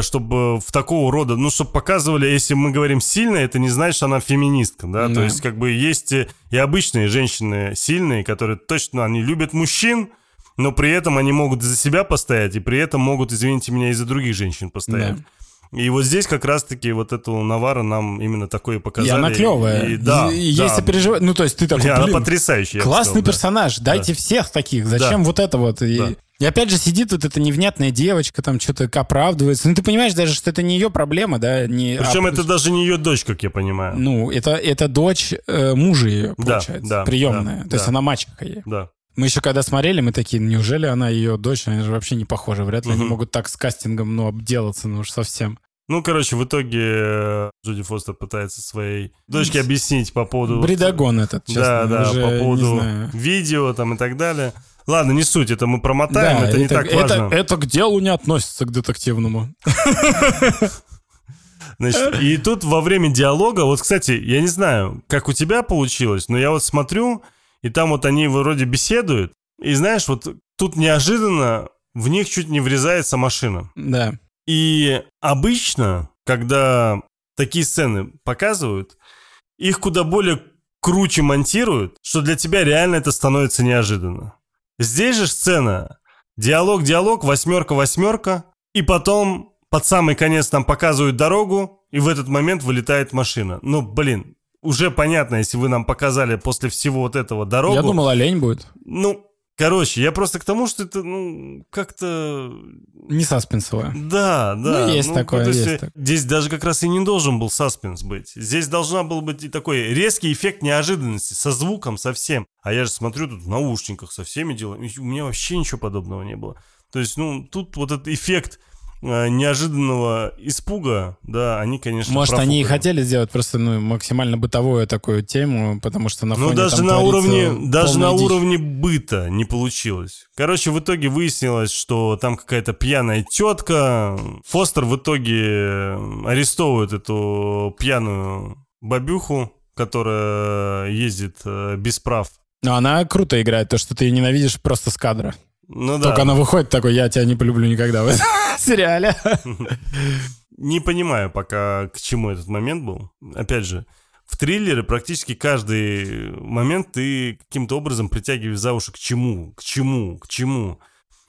чтобы в такого рода, ну, чтобы показывали, если мы говорим сильно, это не значит, что она феминистка, да, то Да. есть, как бы, есть э, и обычные женщины сильные, которые точно, они любят мужчин, но при этом они могут за себя постоять, и при этом могут, извините меня, и за других женщин постоять. И вот здесь как раз-таки вот эту Навара нам именно такое И показали. она клевая. И, да, И- и да. есть сопереживание. Ну, то есть ты такой, она блин, потрясающая. я бы классный сказал, да. персонаж, дайте всех таких. Зачем Да. вот это вот? И- Да. И опять же сидит вот эта невнятная девочка, там что-то оправдывается. Ну, ты понимаешь даже, что это не ее проблема, да? Не, Причем а- это даже не ее дочь, как я понимаю. Ну, это, это дочь э, мужа ее, Да, получается, да, приемная. да, То есть да. она мачеха ей. Да. Мы еще когда смотрели, мы такие, неужели она ее дочь? Они же вообще не похожи. Вряд ли они Мгм. могут так с кастингом, ну, обделаться, ну уж совсем. Ну, короче, в итоге э, Джоди Фостер пытается своей дочке объяснить по поводу... Бредогон этот, честно. Да, да, по поводу видео там и так далее. Ладно, не суть, это мы промотаем, Да, это, не так это, важно. это к делу не относится, к детективному. <laughs> Значит, и тут во время диалога, вот, кстати, я не знаю, как у тебя получилось, но я вот смотрю, и там вот они вроде беседуют, и знаешь, вот тут неожиданно в них чуть не врезается машина. Да. И обычно, когда такие сцены показывают, их куда более круче монтируют, что для тебя реально это становится неожиданно. Здесь же сцена диалог-диалог, восьмерка-восьмерка, и потом под самый конец нам показывают дорогу, и в этот момент вылетает машина. Ну, блин, уже понятно, если вы нам показали после всего вот этого дорогу. Я думал, олень будет. Ну, короче, я просто к тому, что это, ну, как-то Не саспенсовое. да, да. Ну, есть такое, то есть э, такое. Здесь даже как раз и не должен был саспенс быть. Здесь должна был быть и такой резкий эффект неожиданности, со звуком, со всем. А я же смотрю тут в наушниках со всеми делами. У меня вообще ничего подобного не было. То есть, ну, тут вот этот эффект неожиданного испуга, да, они, конечно, Может, они и профукали. хотели сделать просто ну, максимально бытовую такую тему, потому что на фоне Ну, даже на уровне, даже на дичь. уровне быта не получилось. Короче, в итоге выяснилось, что там какая-то пьяная тетка. Фостер в итоге арестовывает эту пьяную бабюху, которая ездит э, без прав. Но она круто играет, то, что ты ее ненавидишь просто с кадра. Ну да. Только она выходит такой, я тебя не полюблю никогда <laughs> в этом сериале. Не понимаю пока, к чему этот момент был. Опять же, в триллере практически каждый момент ты каким-то образом притягиваешь за уши к чему, к чему, к чему.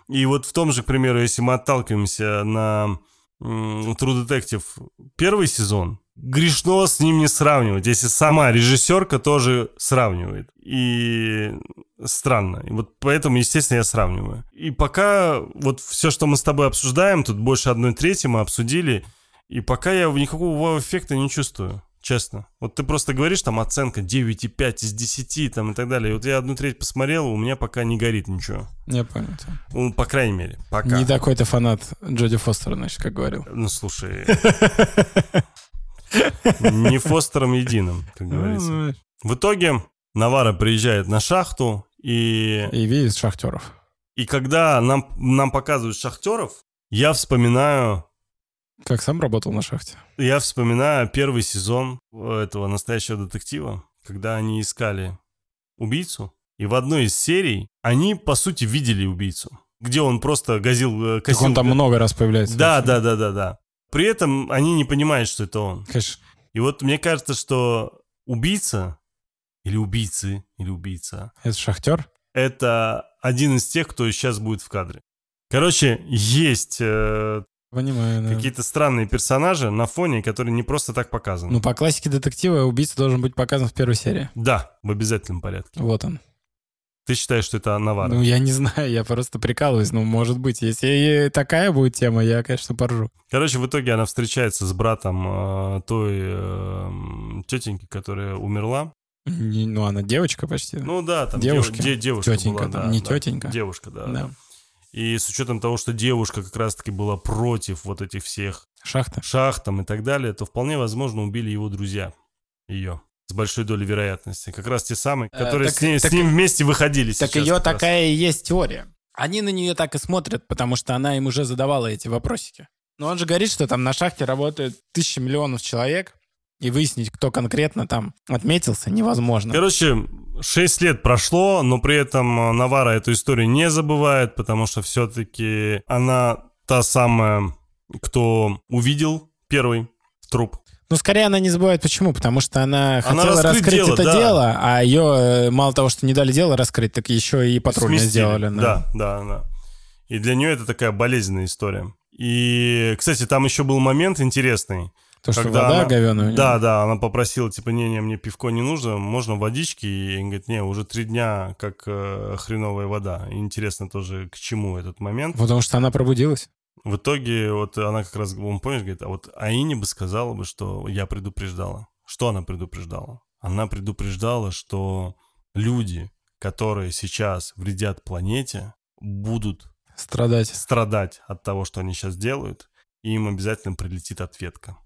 И вот в том же, к примеру, если мы отталкиваемся на True Detective первый сезон, грешно с ним не сравнивать, если сама режиссерка тоже сравнивает. И странно. И вот поэтому, естественно, я сравниваю. И пока вот все, что мы с тобой обсуждаем, тут больше одной трети мы обсудили, и пока я никакого вау-эффекта не чувствую. Честно. Вот ты просто говоришь, там оценка 9,5 из 10 там, и так далее. И вот я одну треть посмотрел, у меня пока не горит ничего. Я понял. Ну, по крайней мере, пока. Не такой ты фанат Джоди Фостера, значит, как говорил. Ну, слушай. <laughs> Не Фостером единым, как говорится. Ну, В итоге Навара приезжает на шахту, и, И видит шахтеров. и когда нам, нам показывают шахтеров, я вспоминаю Как сам работал на шахте. Я вспоминаю первый сезон этого настоящего детектива, когда они искали убийцу, и в одной из серий они, по сути, видели убийцу, где он просто газил... э, Так косил он там много раз появляется. Да, вообще. да, да, да, да. При этом они не понимают, что это он. Конечно. И вот мне кажется, что убийца, или убийцы, или убийца, Это шахтер? это один из тех, кто сейчас будет в кадре. Короче, есть э, Понимаю, да. какие-то странные персонажи на фоне, которые не просто так показаны. Ну, по классике детектива убийца должен быть показан в первой серии. Да, в обязательном порядке. Вот он. Ты считаешь, что это Навара? Ну, я не знаю, я просто прикалываюсь. Ну, может быть, если и такая будет тема, я, конечно, поржу. Короче, в итоге она встречается с братом э, той э, тетеньки, которая умерла. Не- ну, она девочка почти. Ну да, там Девушки. дев- де- девушка Тетенька была, там, да, не да. тетенька. Девушка, да, Да. да. И с учетом того, что девушка как раз-таки была против вот этих всех Шахта. шахт там и так далее, то вполне возможно убили его друзья. Ее. С большой долей вероятности. Как раз те самые, Э, которые так- с, с так- ним вместе выходили Так сейчас ее как раз. такая и есть теория. Они на нее так и смотрят, потому что она им уже задавала эти вопросики. Но он же говорит, что там на шахте работают тысячи миллионов человек, и выяснить, кто конкретно там отметился, невозможно. Короче, 6 лет прошло, но при этом э, Навара эту историю не забывает, потому что все-таки она та самая, кто увидел первый труп. Ну, скорее она не забывает почему, потому что она, Она хотела раскрыть раскрыть дело, это да. дело, а ее э, мало того, что не дали дело раскрыть, так еще и патрульно сделали. Да, да, да. И для нее это такая болезненная история. И, кстати, там еще был момент интересный. То, что Когда вода она- него. Да, да, она попросила, типа, не-не, мне пивко не нужно, можно водички. И он говорит, не, уже три дня как э, хреновая вода. И интересно тоже, к чему этот момент. Потому что она пробудилась. В итоге вот она как раз, он помнишь, говорит, а вот Аине бы сказала бы, что я предупреждала. Что она предупреждала? Она предупреждала, что люди, которые сейчас вредят планете, будут Страдать. страдать от того, что они сейчас делают, и им обязательно прилетит ответка.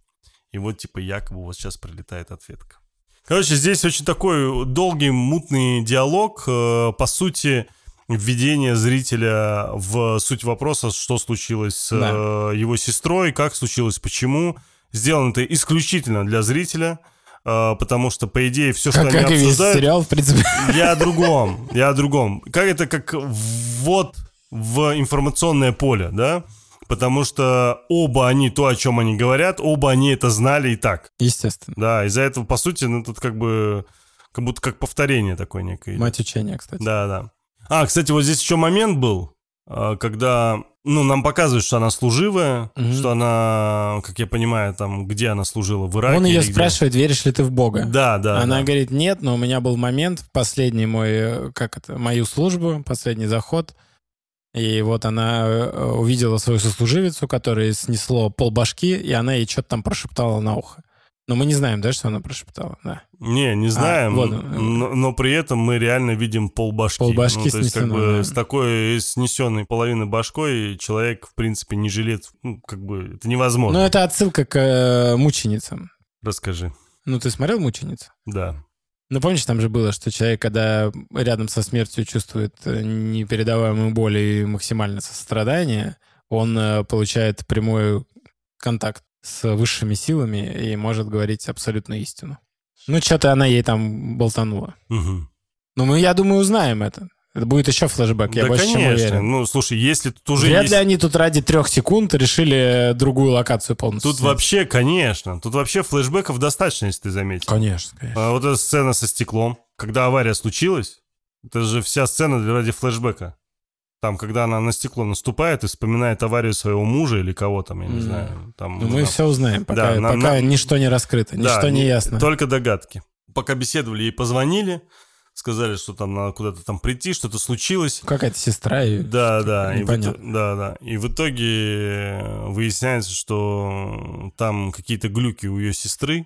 И вот типа якобы вот сейчас прилетает ответка. Короче, здесь очень такой долгий, мутный диалог. Э, По сути, введение зрителя в суть вопроса, что случилось с Да. э, его сестрой, как случилось, почему. Сделано это исключительно для зрителя, э, потому что, по идее, все, что Как, они как и весь обсуждают... сериал, в принципе. Я о <laughs> другом, я о другом. Как это как ввод в информационное поле, да? Потому что оба они, то, о чем они говорят, оба они это знали и так. Естественно. Да, из-за этого, по сути, ну, тут как бы, как будто как повторение такое некое. Мать учения, кстати. Да, да. А, кстати, вот здесь еще момент был, а, когда, ну, нам показывают, что она служивая, Мгм. что она, как я понимаю, там, где она служила, в Ираке Он ее или где? спрашивает, веришь ли ты в Бога? Да, да. Она да. говорит, нет, но у меня был момент, последний мой, э, как это, мою службу, последний заход. И вот она э, увидела свою сослуживицу, которой снесло полбашки, и она ей что-то там прошептала на ухо. Но мы не знаем, да, что она прошептала, да. Не, не знаем, вот. но, но при этом мы реально видим полбашки. Полбашки ну, то есть, как бы да. с такой снесенной половиной башкой человек, в принципе, не жилет, ну, как бы, это невозможно. Ну, это отсылка к э, мученицам. Расскажи. Ну, ты смотрел «Мученицу»? Да. Ну, помнишь, там же было, что человек, когда рядом со смертью чувствует э, непередаваемую боль и максимальное сострадание, он э, получает прямой контакт с высшими силами и может говорить абсолютную истину. Ну, что-то она ей там болтанула. Мгм. Ну, мы, я думаю, узнаем это. Это будет еще флешбэк, я да, больше чем конечно. уверен. Ну, слушай, если тут уже Вряд есть... ли они тут ради трех секунд решили другую локацию полностью Тут снять. вообще, конечно, тут вообще флешбеков достаточно, если ты заметил. Конечно, конечно. А вот эта сцена со стеклом, когда авария случилась, это же вся сцена ради флешбека. Там, когда она на стекло наступает и вспоминает аварию своего мужа или кого там, я не Мгм. знаю. Там, Ну, мы она- все узнаем, пока, Да, на- пока на- ничто не раскрыто, Да, ничто не ясно. Только догадки. Пока беседовали, ей позвонили, сказали, что там надо куда-то там прийти, что-то случилось. Какая-то сестра и... Да, да, и в, да, да. И в итоге выясняется, что там какие-то глюки у ее сестры.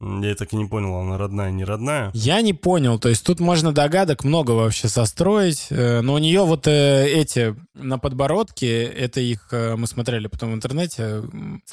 Я так и не понял, она родная, не родная. Я не понял, то есть тут можно догадок много вообще состроить, э, но у нее вот э, эти на подбородке, это их, э, мы смотрели потом в интернете,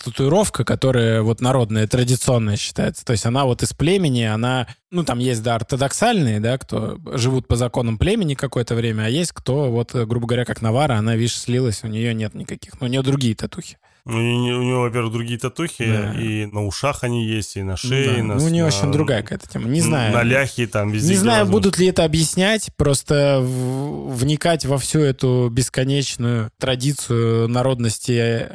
татуировка, которая вот народная, традиционная считается, то есть она вот из племени, она, ну там есть, да, ортодоксальные, да, кто живут по законам племени какое-то время, а есть кто, вот, грубо говоря, как Навара, она, видишь, слилась, у нее нет никаких, но у нее другие татухи. У нее, у нее, во-первых, другие татухи, Да. и на ушах они есть, и на шее, Да. и на... Ну, у нее, в общем, другая какая-то тема, не знаю. На ляхе там везде. Не знаю, будут ли это объяснять, просто вникать во всю эту бесконечную традицию народности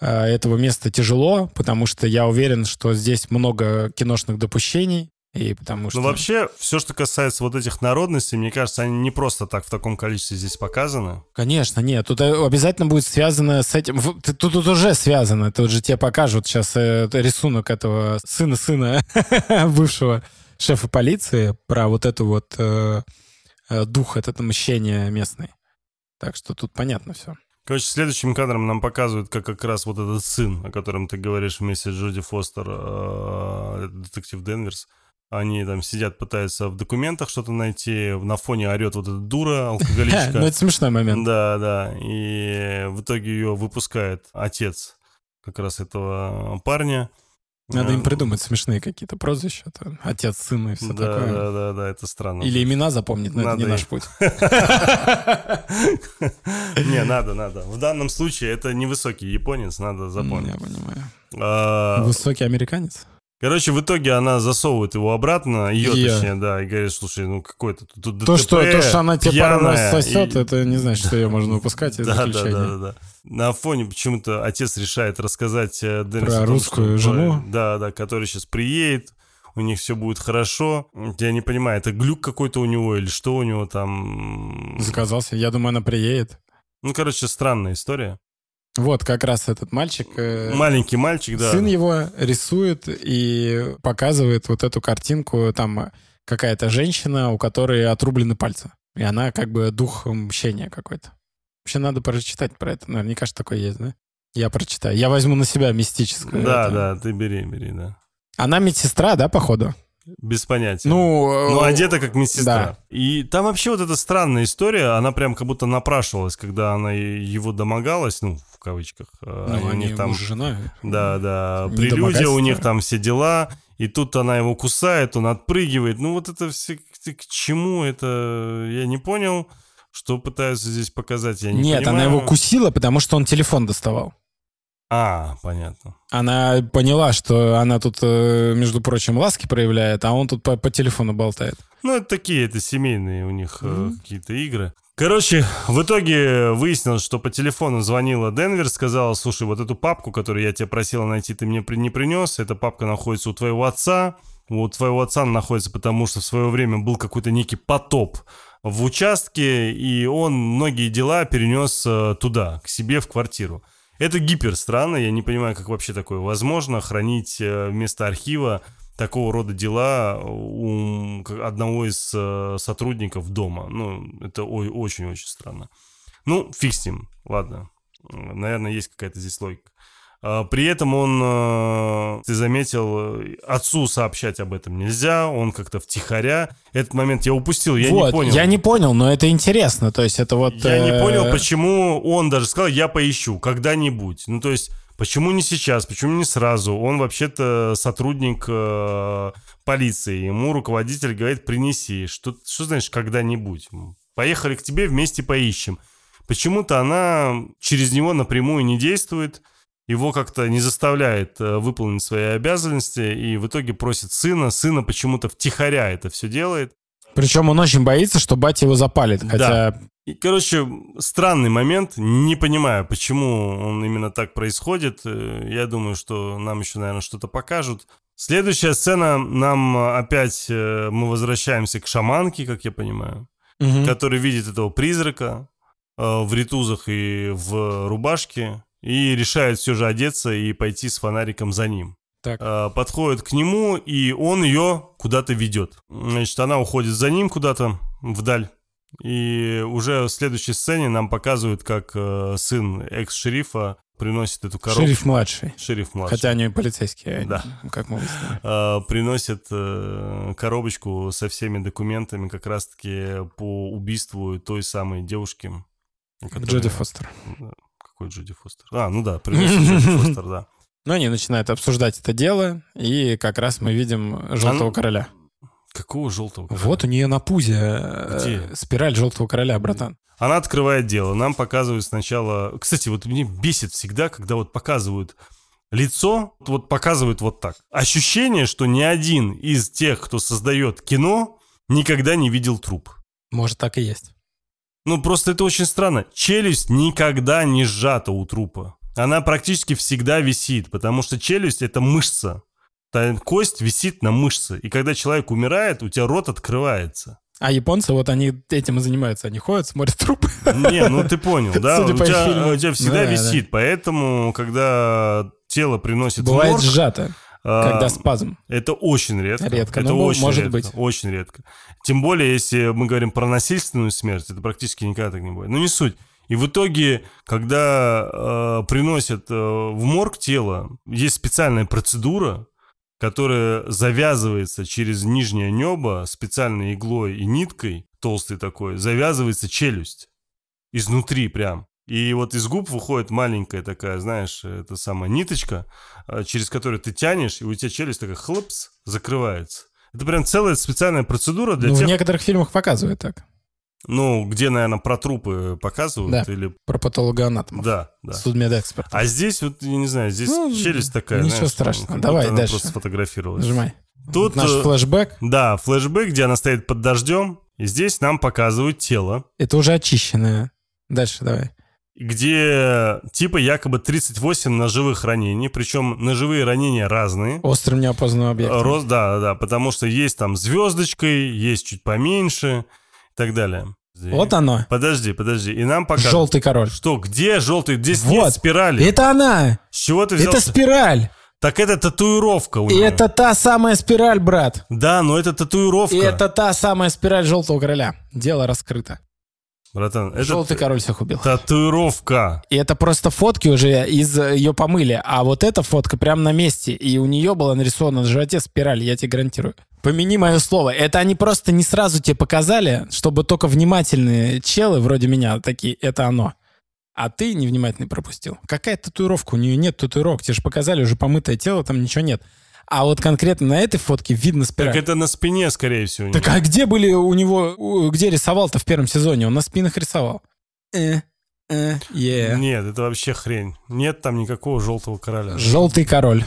э, этого места тяжело, потому что я уверен, что здесь много киношных допущений, и потому что... Ну, вообще, все, что касается вот этих народностей, мне кажется, они не просто так в таком количестве здесь показаны. Конечно, нет, тут э, обязательно будет связано с этим. Тут, тут уже связано. Тут же тебе покажут сейчас э, рисунок этого сына-сына <laughs> бывшего шефа полиции про вот эту вот э, э, дух, этот мщение местный. Так что тут понятно все. Короче, следующим кадром нам показывают, как как раз вот этот сын, о котором ты говоришь вместе с Джоди Фостер, э, детектив Денверс, они там сидят, пытаются в документах что-то найти, на фоне орет вот эта дура, <laughs> Ну, алкоголичка. это смешной момент. Да, да. И в итоге ее выпускает отец как раз этого парня. Надо им Э, придумать смешные какие-то прозвища. там, Отец, сын и все Да, такое. да, да, да, это странно. Или имена запомнить, но это Надо не и- наш путь. <laughs> Не, надо, надо. В данном случае это невысокий японец, надо запомнить. Я понимаю. А, Высокий американец? Короче, в итоге она засовывает его обратно, ее Её. точнее, да, и говорит, слушай, ну какой-то тут То, ДТП, что, то, что она тебе пару раз сосет, и- это не значит, что ее можно выпускать из Да, да, заключения. да, да, да. На фоне почему-то отец решает рассказать э, Деннису Про том, русскую что- жену? Да, да, который сейчас приедет, у них все будет хорошо. Я не понимаю, это глюк какой-то у него или что у него там? Заказался. Я думаю, она приедет. Ну, короче, странная история. Вот как раз этот мальчик. э, Маленький мальчик, да. Сын его рисует и показывает вот эту картинку. Там какая-то женщина, у которой отрублены пальцы. И она как бы дух мщения какой-то. Вообще надо прочитать про это. Наверняка же такое есть, да? Я прочитаю. Я возьму на себя мистическое. Да, это. да, ты бери, бери, да. Она медсестра, да, походу? Без понятия. Ну, Ну, э, одета как медсестра. да. И там вообще вот эта странная история, она прям как будто напрашивалась, когда она его домогалась, ну, в кавычках. э, Ну, они там, муж жена. да, да, прелюдия у них там все дела, и тут она его кусает, он отпрыгивает. Ну, вот это все к чему это, я не понял. Что пытаются здесь показать, я не Нет, она понимаю. его кусила, потому что он телефон доставал. А, понятно. Она поняла, что она тут, э, между прочим, ласки проявляет, а он тут по, по телефону болтает. Ну, это такие, это семейные у них э, Мгм. какие-то игры. Короче, в итоге выяснилось, что по телефону звонила Денвер, сказала, слушай, вот эту папку, которую я тебя просила найти, ты мне не принес, эта папка находится у твоего отца, у твоего отца она находится, потому что в свое время был какой-то некий потоп в участке, и он многие дела перенес э, туда, к себе в квартиру. Это гипер странно, я не понимаю, как вообще такое возможно, хранить э, вместо архива такого рода дела у к- одного из э, сотрудников дома. Ну, это очень-очень странно. Ну, фиг с ним, ладно. Наверное, есть какая-то здесь логика. А, При этом он, э, ты заметил, отцу сообщать об этом нельзя, он как-то втихаря. Этот момент я упустил, я вот, не понял. я не понял, но это интересно. То есть это вот... Я не э, понял, почему он даже сказал, я поищу когда-нибудь. Ну, то есть, почему не сейчас, почему не сразу? Он вообще-то сотрудник э, полиции. Ему руководитель говорит, принеси. Что, что значит когда-нибудь? Поехали к тебе, вместе поищем. Почему-то она через него напрямую не действует, его как-то не заставляет э, выполнить свои обязанности, и в итоге просит сына. Сына почему-то втихаря это все делает. Причем он очень боится, что батя его запалит. Хотя И, короче, странный момент. Не понимаю, почему он именно так происходит. Э, Я думаю, что нам еще, наверное, что-то покажут. Следующая сцена, нам опять э, мы возвращаемся к шаманке, как я понимаю, Мгм. который видит этого призрака в ритузах и в рубашке и решает все же одеться и пойти с фонариком за ним. Так. Э, Подходит к нему, и он ее куда-то ведет. Значит, она уходит за ним куда-то вдаль. И уже в следующей сцене нам показывают, как э, сын экс-шерифа приносит эту коробку. Шериф младший. Шериф младший. Хотя они полицейские, Да. как мы выяснили. Э, приносит э, коробочку со всеми документами как раз-таки по убийству той самой девушки. которая- Джоди Фостер. Какой Джоди Фостер? А, ну да, приносит Джоди Фостер, да. <laughs> Ну, они начинают обсуждать это дело, и как раз мы видим Желтого А, Короля. Какого желтого? Вот у нее на пузе э, Где? спираль Желтого Короля, братан. Она открывает дело. Нам показывают сначала... Кстати, вот мне бесит всегда, когда вот показывают лицо, вот показывают вот так. Ощущение, что ни один из тех, кто создает кино, никогда не видел труп. Может, так и есть. Ну, просто это очень странно. Челюсть никогда не сжата у трупа. Она практически всегда висит, потому что челюсть — это мышца. Та кость висит на мышце. И когда человек умирает, у тебя рот открывается. А японцы, вот они этим и занимаются. Они ходят, смотрят трупы. Не, ну ты понял, да? Судя У по тебя, у тебя всегда Да, висит. Поэтому, когда тело приносит в Бывает морг, сжато, когда спазм. Это очень редко. Редко, это но очень может редко, быть. Очень редко. Тем более, если мы говорим про насильственную смерть, это практически никогда так не будет. Ну, не суть. И в итоге, когда э, приносят э, в морг тело, есть специальная процедура, которая завязывается через нижнее небо специальной иглой и ниткой, толстой такой, завязывается челюсть. Изнутри прям. И вот из губ выходит маленькая такая, знаешь, это самая ниточка, э, через которую ты тянешь, и у тебя челюсть такая хлопс, закрывается. Это прям целая специальная процедура для Ну, в тех, некоторых фильмах показывают так. ну, где, наверное, про трупы показывают. Да. Или... Про патологоанатомов. Да, да. Судмедэксперт. А здесь, вот, я не знаю, здесь Ну, челюсть такая, ничего знаешь, страшного. как Давай дальше. просто сфотографировалась. Нажимай. Тут, Наш э, флешбэк. да, флешбэк, где она стоит под дождем, и здесь нам показывают тело, Это уже очищенное. Дальше давай. Где типа якобы 38 ножевых ранений, причем ножевые ранения разные. Острым неопознанным объектом. Рост, да, да, потому что есть там звездочкой, есть чуть поменьше и так далее. Вот оно. Подожди, подожди. И нам пока... Желтый король. Что, где желтый? Здесь Вот. нет спирали. Это она. С чего ты взял? Это спираль. Так это татуировка у И нее. это та самая спираль, брат. Да, но это татуировка. И это та самая спираль желтого короля. Дело раскрыто. Братан, это Желтый король всех убил. татуировка. И это просто фотки уже из э, ее помыли. А вот эта фотка прям на месте. И у нее была нарисована на животе спираль, я тебе гарантирую. Помяни мое слово. Это они просто не сразу тебе показали, чтобы только внимательные челы вроде меня такие, это оно. А ты невнимательный пропустил. Какая татуировка? У нее нет татуировок. Тебе же показали уже помытое тело, там ничего нет. А вот конкретно на этой фотке видно спираль. Так это на спине, скорее всего. Так а где были у него, где рисовал-то в первом сезоне? Он на спинах рисовал. Э, э, е. Нет, это вообще хрень. Нет там никакого желтого короля. Желтый король.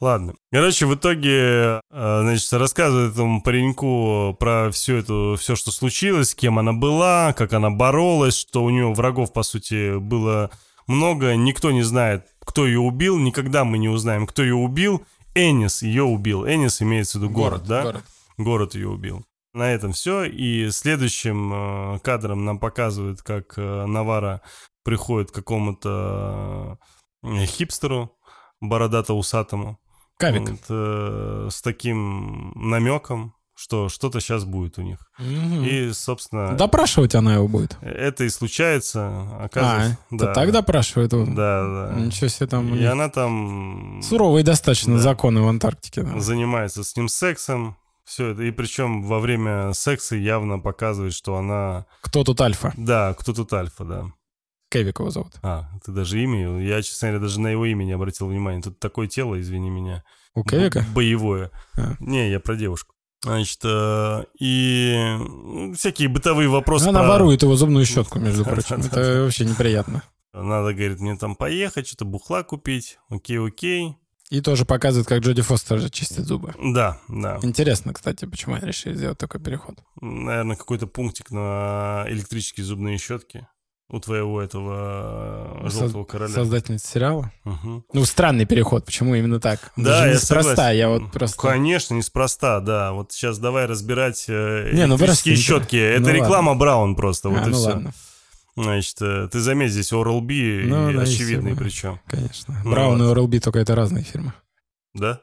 Ладно. Короче, в итоге, э, значит, рассказывает этому пареньку про всю эту, все, что случилось, с кем она была, как она боролась, что у нее врагов, по сути, было много. Никто не знает, кто ее убил. Никогда мы не узнаем, кто ее убил. Энис ее убил. Энис имеется в виду город, да? город. Город ее убил. На этом все. И следующим э, кадром нам показывают, как э, Навара приходит к какому-то э, хипстеру бородато-усатому. Кавик. Вот, э, с таким намеком, что что-то сейчас будет у них. Мгм. И, собственно, Допрашивать она его будет. это и случается. А, Оказывается, то так допрашивает его. Да, да. Ничего себе там. И она там Суровые достаточно Да. законы в Антарктике. да. занимается с ним сексом. Все это. И причем во время секса явно показывает, что она... Кто тут альфа? Да, кто тут альфа, да. Кевик его зовут. А, ты даже имя... Я, честно говоря, даже на его имя не обратил внимания. Тут такое тело, извини меня. У Кевика? Боевое. А. Не, я про девушку. Значит, э, и ну, всякие бытовые вопросы. Она про- ворует его зубную щетку, <laughs> между прочим. Это вообще неприятно. Надо, говорит, мне там поехать, что-то бухла купить. Окей, окей. И тоже показывает, как Джоди Фостер же чистит зубы. Да, да. Интересно, кстати, почему они решили сделать такой переход. Наверное, какой-то пунктик на электрические зубные щетки у твоего этого э, желтого короля. Создательница сериала. Мгм. Ну, странный переход. Почему именно так? Да, Даже я неспроста. согласен. Я вот просто... Конечно, неспроста, да. Вот сейчас давай разбирать э, Не, ну электрические просто- щетки. Это ну реклама Браун просто, вот А, и ну все. ладно, Значит, э, ты заметь, здесь Oral-B Ну, и да, и очевидный да. причем. конечно. Ну Браун и вот. Oral-B только это разные фирмы. Да?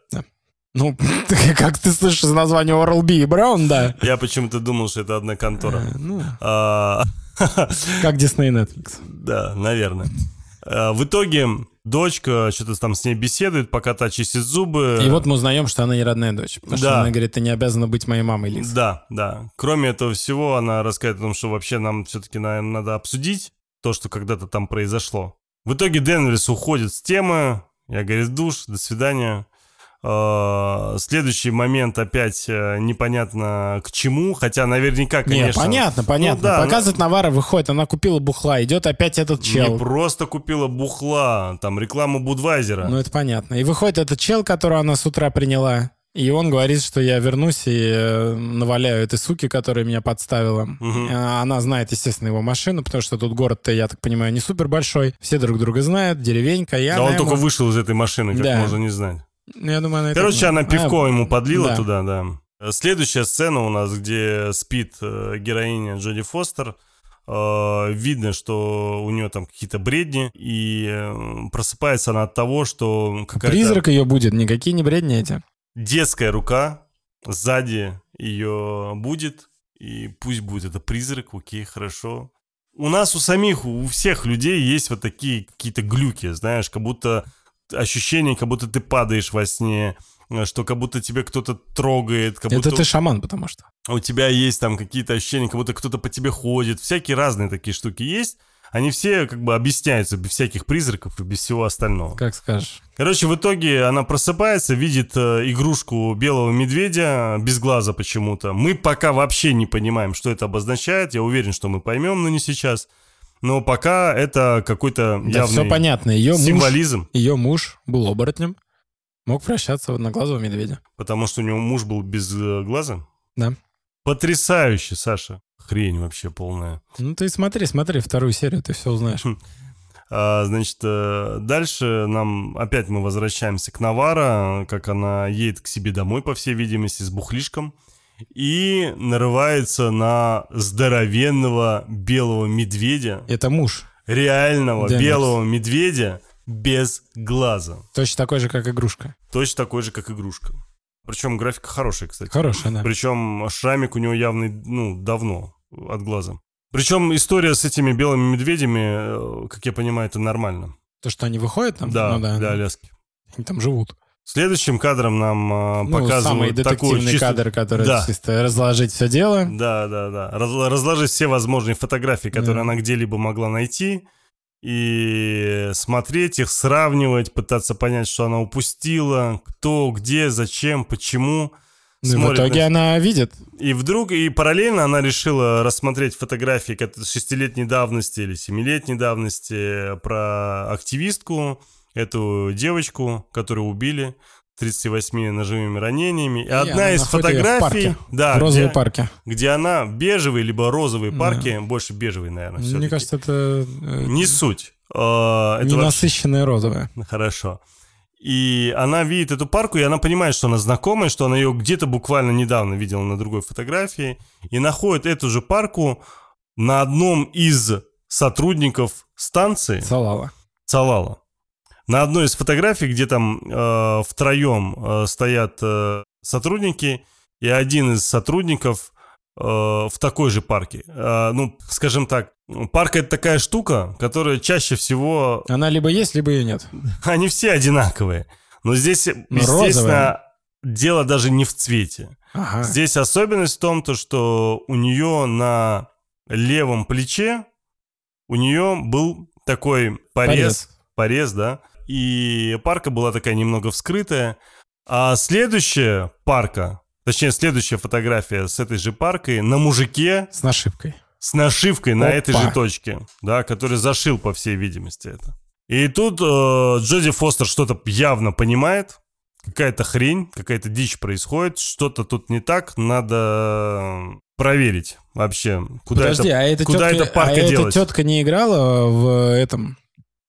Ну, <laughs> как ты слышишь из названия Oral-B и Браун, да. Я почему-то думал, что это одна контора. Э, Ну, А, <laughs> как Disney и Netflix. Да, наверное. А, В итоге дочка что-то там с ней беседует, пока та чистит зубы. И вот мы узнаем, что она не родная дочь. Потому что Да. она говорит, ты не обязана быть моей мамой, Лиз. Да, да. Кроме этого всего, она рассказывает о том, что вообще нам все-таки, наверное, надо обсудить то, что когда-то там произошло. В итоге Денверс уходит с темы. Я, говорит, душ, до свидания. А, Следующий момент опять э, непонятно к чему, хотя наверняка, Не, конечно... понятно, понятно. Ну да, Показывает Навара, выходит, она купила бухла, идет опять этот Не чел. просто купила бухла, там рекламу Будвайзера. Ну, это понятно. И выходит этот чел, которого она с утра приняла, и он говорит, что я вернусь и э, наваляю этой суки, которая меня подставила. Э, Она знает, естественно, его машину, потому что тут город-то, я так понимаю, не супер большой. Все друг друга знают, деревенька. И Да он ему- только вышел из этой машины, как Да. можно не знать. Ну, Я думаю, она Короче, она А, пивко ему подлила да. туда, да. Следующая сцена у нас, где спит э, героиня Джоди Фостер. Э, видно, что у нее там какие-то бредни, и просыпается она от того, что какая-то Призрак ее будет, никакие не бредни эти. детская рука сзади ее будет, и пусть будет это призрак, окей, хорошо. У нас у самих, у всех людей есть вот такие какие-то глюки, знаешь, как будто ощущение, как будто ты падаешь во сне, э, что как будто тебе кто-то трогает, как Это будто ты шаман, потому что. у тебя есть там какие-то ощущения, как будто кто-то по тебе ходит. Всякие разные такие штуки есть. Они все как бы объясняются без всяких призраков и без всего остального. Как скажешь. Короче, в итоге она просыпается, видит э, игрушку белого медведя без глаза почему-то. Мы пока вообще не понимаем, что это обозначает. Я уверен, что мы поймем, но не сейчас. Но пока это какой-то Да, явный все понятно. Ее муж, символизм, ее муж был оборотнем, мог прощаться в одноглазого медведя. потому что у него муж был без э, глаза. Да. Потрясающе, Саша. Хрень вообще полная. Ну ты смотри, смотри вторую серию, ты все узнаешь. А, значит, э, дальше нам опять мы возвращаемся к Навара, как она едет к себе домой, по всей видимости, с бухлишком. И нарывается на здоровенного белого медведя. Это муж. Реального Денверс. белого медведя без глаза. Точно такой же, как игрушка. Точно такой же, как игрушка. Причем графика хорошая, кстати. Хорошая, да. Причем шрамик у него явный, ну, давно от глаза. Причем история с этими белыми медведями, э, как я понимаю, это нормально. То, что они выходят там? Да, ну, да. для Аляски. Они там живут. Следующим кадром нам э, Ну, самый показывают такую детективный чисто... кадр, который Да. чисто разложить все дело. Да, да, да. Раз- разложить все возможные фотографии, которые Да. она где-либо могла найти, и смотреть их, сравнивать, пытаться понять, что она упустила, кто, где, зачем, почему. Ну, в итоге на- она видит. И вдруг, и параллельно она решила рассмотреть фотографии шестилетней давности или семилетней давности про активистку, эту девочку, которую убили, 38 ножевыми ранениями. И, одна она из в фотографий, парке, да, в розовой где, парке. где она в бежевой либо розовой Да. парке, больше бежевой, наверное, Мне всё-таки. кажется, это э, Не суть. А, это вообще- ненасыщенная розовая. Хорошо. И она видит эту парку, и она понимает, что она знакомая, что она ее где-то буквально недавно видела на другой фотографии, и находит эту же парку на одном из сотрудников станции Салала. Цалала. На одной из фотографий, где там э, втроем э, стоят э, сотрудники, и один из сотрудников э, в такой же парке. Э, ну, скажем так, парк это такая штука, которая чаще всего Она либо есть, либо ее нет. <laughs> они все одинаковые. Но здесь, Но естественно, розовая. дело даже не в цвете. Ага. Здесь особенность в том, то, что у нее на левом плече у нее был такой порез, порез, да, и парка была такая немного вскрытая. А следующая парка, точнее, следующая фотография с этой же паркой на мужике С нашивкой. с нашивкой на Опа. этой же точке, да, который зашил, по всей видимости, это. И тут э, Джоди Фостер что-то явно понимает, какая-то хрень, какая-то дичь происходит, что-то тут не так, надо э, проверить вообще, куда Подожди, это, а эта куда тетка, эта парка а эта делась. тетка не играла в этом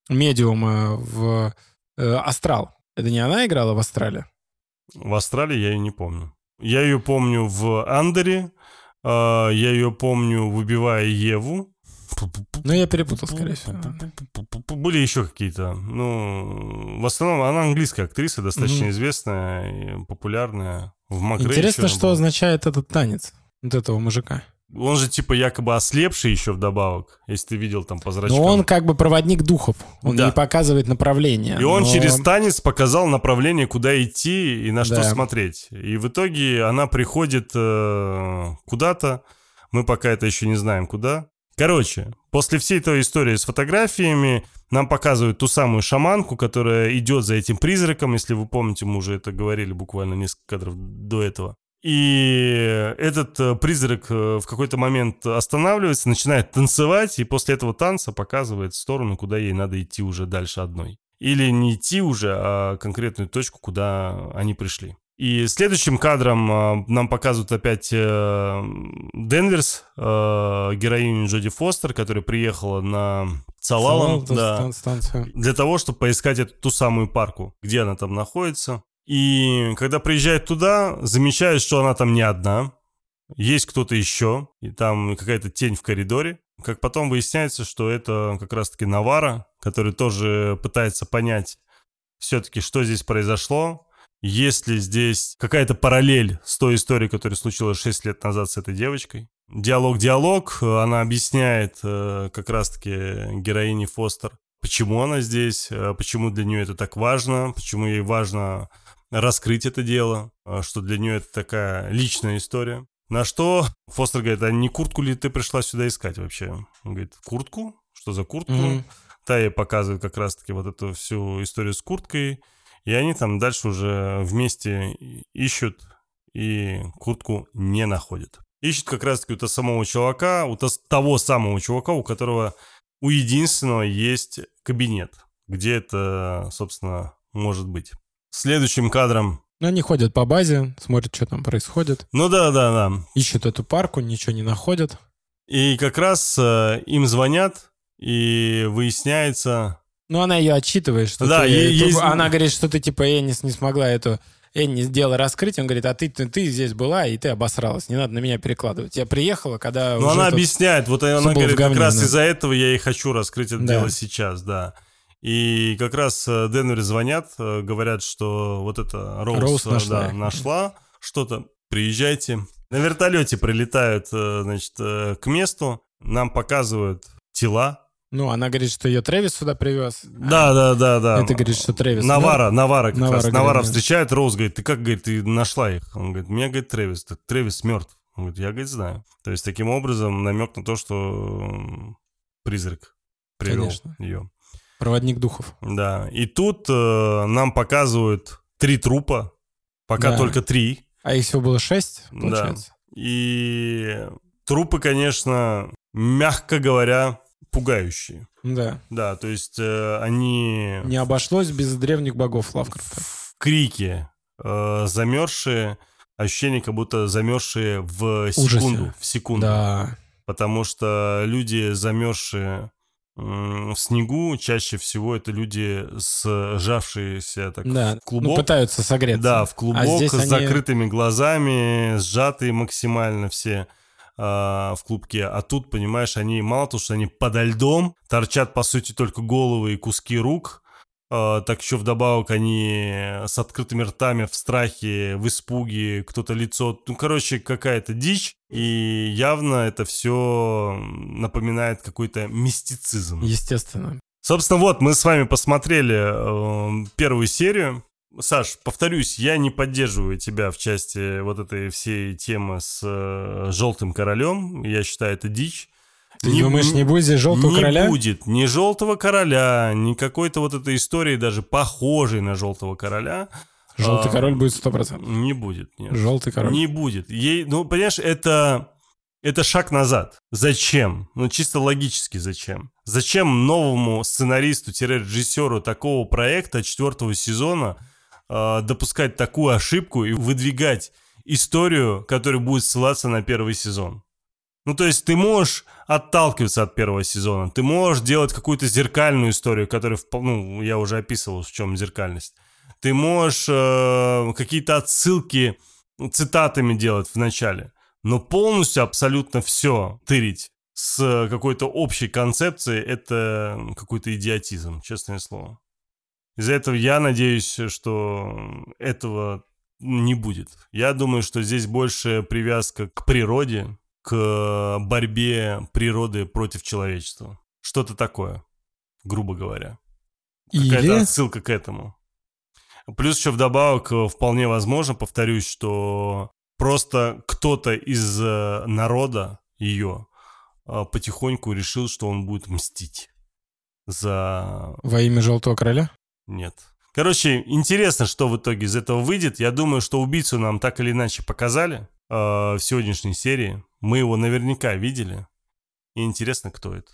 медиума в э, Астрал? Это не она играла в Астрале? В Австралии я ее не помню. Я ее помню в Андере, э, я ее помню в «Убивая Еву». Ну, я перепутал, скорее всего. Были еще какие-то. Ну, в основном она английская актриса, достаточно Мгм. известная и популярная. В Макгрей Интересно, что был. означает этот танец вот этого мужика. Он же типа якобы ослепший еще вдобавок, если ты видел там по зрачкам. Но он как бы проводник духов. Он Да. не показывает направление. И он но- через танец показал направление, куда идти и на что Да. смотреть. И в итоге она приходит э, куда-то. Мы пока это еще не знаем, куда. Короче, после всей той истории с фотографиями нам показывают ту самую шаманку, которая идет за этим призраком. Если вы помните, мы уже это говорили буквально несколько кадров до этого. И этот э, призрак э, в какой-то момент останавливается, начинает танцевать, и после этого танца показывает сторону, куда ей надо идти уже дальше одной. Или не идти уже, а конкретную точку, куда они пришли. И следующим кадром э, нам показывают опять э, Денверс, героиню Джоди Фостер, которая приехала на Цалалом, Салал, да, станция. для того, чтобы поискать эту ту самую парку, где она там находится. И когда приезжает туда, замечает, что она там не одна, есть кто-то еще, и там какая-то тень в коридоре. Как потом выясняется, что это как раз-таки Навара, который тоже пытается понять все-таки, что здесь произошло, есть ли здесь какая-то параллель с той историей, которая случилась 6 лет назад с этой девочкой. Диалог-диалог, она объясняет э, как раз-таки героине Фостер, почему она здесь, э, почему для нее это так важно, почему ей важно раскрыть это дело, э, что для нее это такая личная история. На что Фостер говорит, а не куртку ли ты пришла сюда искать вообще? Он говорит, куртку? Что за куртку? Мгм. Та ей показывает как раз-таки вот эту всю историю с курткой. И они там дальше уже вместе ищут и куртку не находят. Ищут как раз-таки у того самого чувака, у то- того самого чувака, у которого у единственного есть кабинет, где это, собственно, может быть. Следующим кадром... Ну, они ходят по базе, смотрят, что там происходит. Ну да, да, да. Ищут эту парку, ничего не находят. И как раз э, им звонят, и выясняется... Ну, она ее отчитывает, что Да, ты- есть- она говорит, что ты, типа, я не, смогла эту, Энни сделала раскрытие, он говорит, а ты, ты, ты здесь была, и ты обосралась, не надо на меня перекладывать. Я приехала, когда Ну, она объясняет, вот она говорит, как раз из-за этого я и хочу раскрыть это Да. дело сейчас, да. И как раз э, Денвере звонят, э, говорят, что вот это Роуз, Роуз нашла да, нашла что-то, приезжайте. На вертолете прилетают, э, значит, к месту, нам показывают тела. Ну, она говорит, что ее Трэвис сюда привез. Да, да, да, да. Это говорит, что Трэвис. Навара, Навара как Навара раз. Навара говорит, да. встречает, Роуз говорит, ты как, говорит, ты нашла их? Он говорит, меня, говорит, Трэвис. Так Трэвис мертв. Он говорит, я, говорит, знаю. То есть, таким образом, намек на то, что призрак привел Конечно. ее. Проводник духов. Да. И тут э, нам показывают три трупа. Пока Да. только три. А их всего было шесть, Да. получается? И трупы, конечно, мягко говоря, пугающие. Да. Да, то есть э, они... Не обошлось без древних богов Лавкрафта. в крике, э, замерзшие, ощущение, как будто замерзшие в Ужасе. секунду, в секунду. Да. Потому что люди, замерзшие в снегу, чаще всего это люди, сжавшиеся так Да. в Ну, клубок. пытаются согреться. да, в клубок, А с они- закрытыми глазами, сжатые максимально все а, в клубке. А тут, понимаешь, они мало того, что они подо льдом, торчат, по сути, только головы и куски рук, так еще вдобавок они с открытыми ртами в страхе, в испуге, кто-то лицо... Ну, короче, какая-то дичь. И явно это все напоминает какой-то мистицизм. Естественно. Собственно, вот мы с вами посмотрели э, первую серию. Саш, повторюсь, я не поддерживаю тебя в части вот этой всей темы с э, желтым королем. Я считаю, это дичь. Ты думаешь, не будет здесь желтого не короля? будет ни желтого короля, ни какой-то вот этой истории, даже похожей на желтого короля. Желтый А, король будет сто процентов. Не будет, нет. Желтый король. Не будет. Ей, ну, понимаешь, это, это шаг назад. Зачем? Ну, чисто логически зачем? Зачем новому сценаристу-режиссеру такого проекта четвертого сезона э, допускать такую ошибку и выдвигать историю, которая будет ссылаться на первый сезон? Ну, то есть ты можешь отталкиваться от первого сезона, ты можешь делать какую-то зеркальную историю, впол- ну, я уже описывал, в чем зеркальность. Ты можешь э, какие-то отсылки цитатами делать в начале, но полностью абсолютно все тырить с какой-то общей концепцией, это какой-то идиотизм, честное слово. Из-за этого я надеюсь, что этого не будет. Я думаю, что здесь больше привязка к природе, к борьбе природы против человечества. Что-то такое, грубо говоря. Какая-то Или... отсылка к этому. Плюс еще вдобавок э, вполне возможно, повторюсь, что просто кто-то из э, народа ее э, потихоньку решил, что он будет мстить за... Во имя желтого короля? Нет. Короче, интересно, что в итоге из этого выйдет. Я думаю, что убийцу нам так или иначе показали э, в сегодняшней серии. Мы его наверняка видели. И интересно, кто это.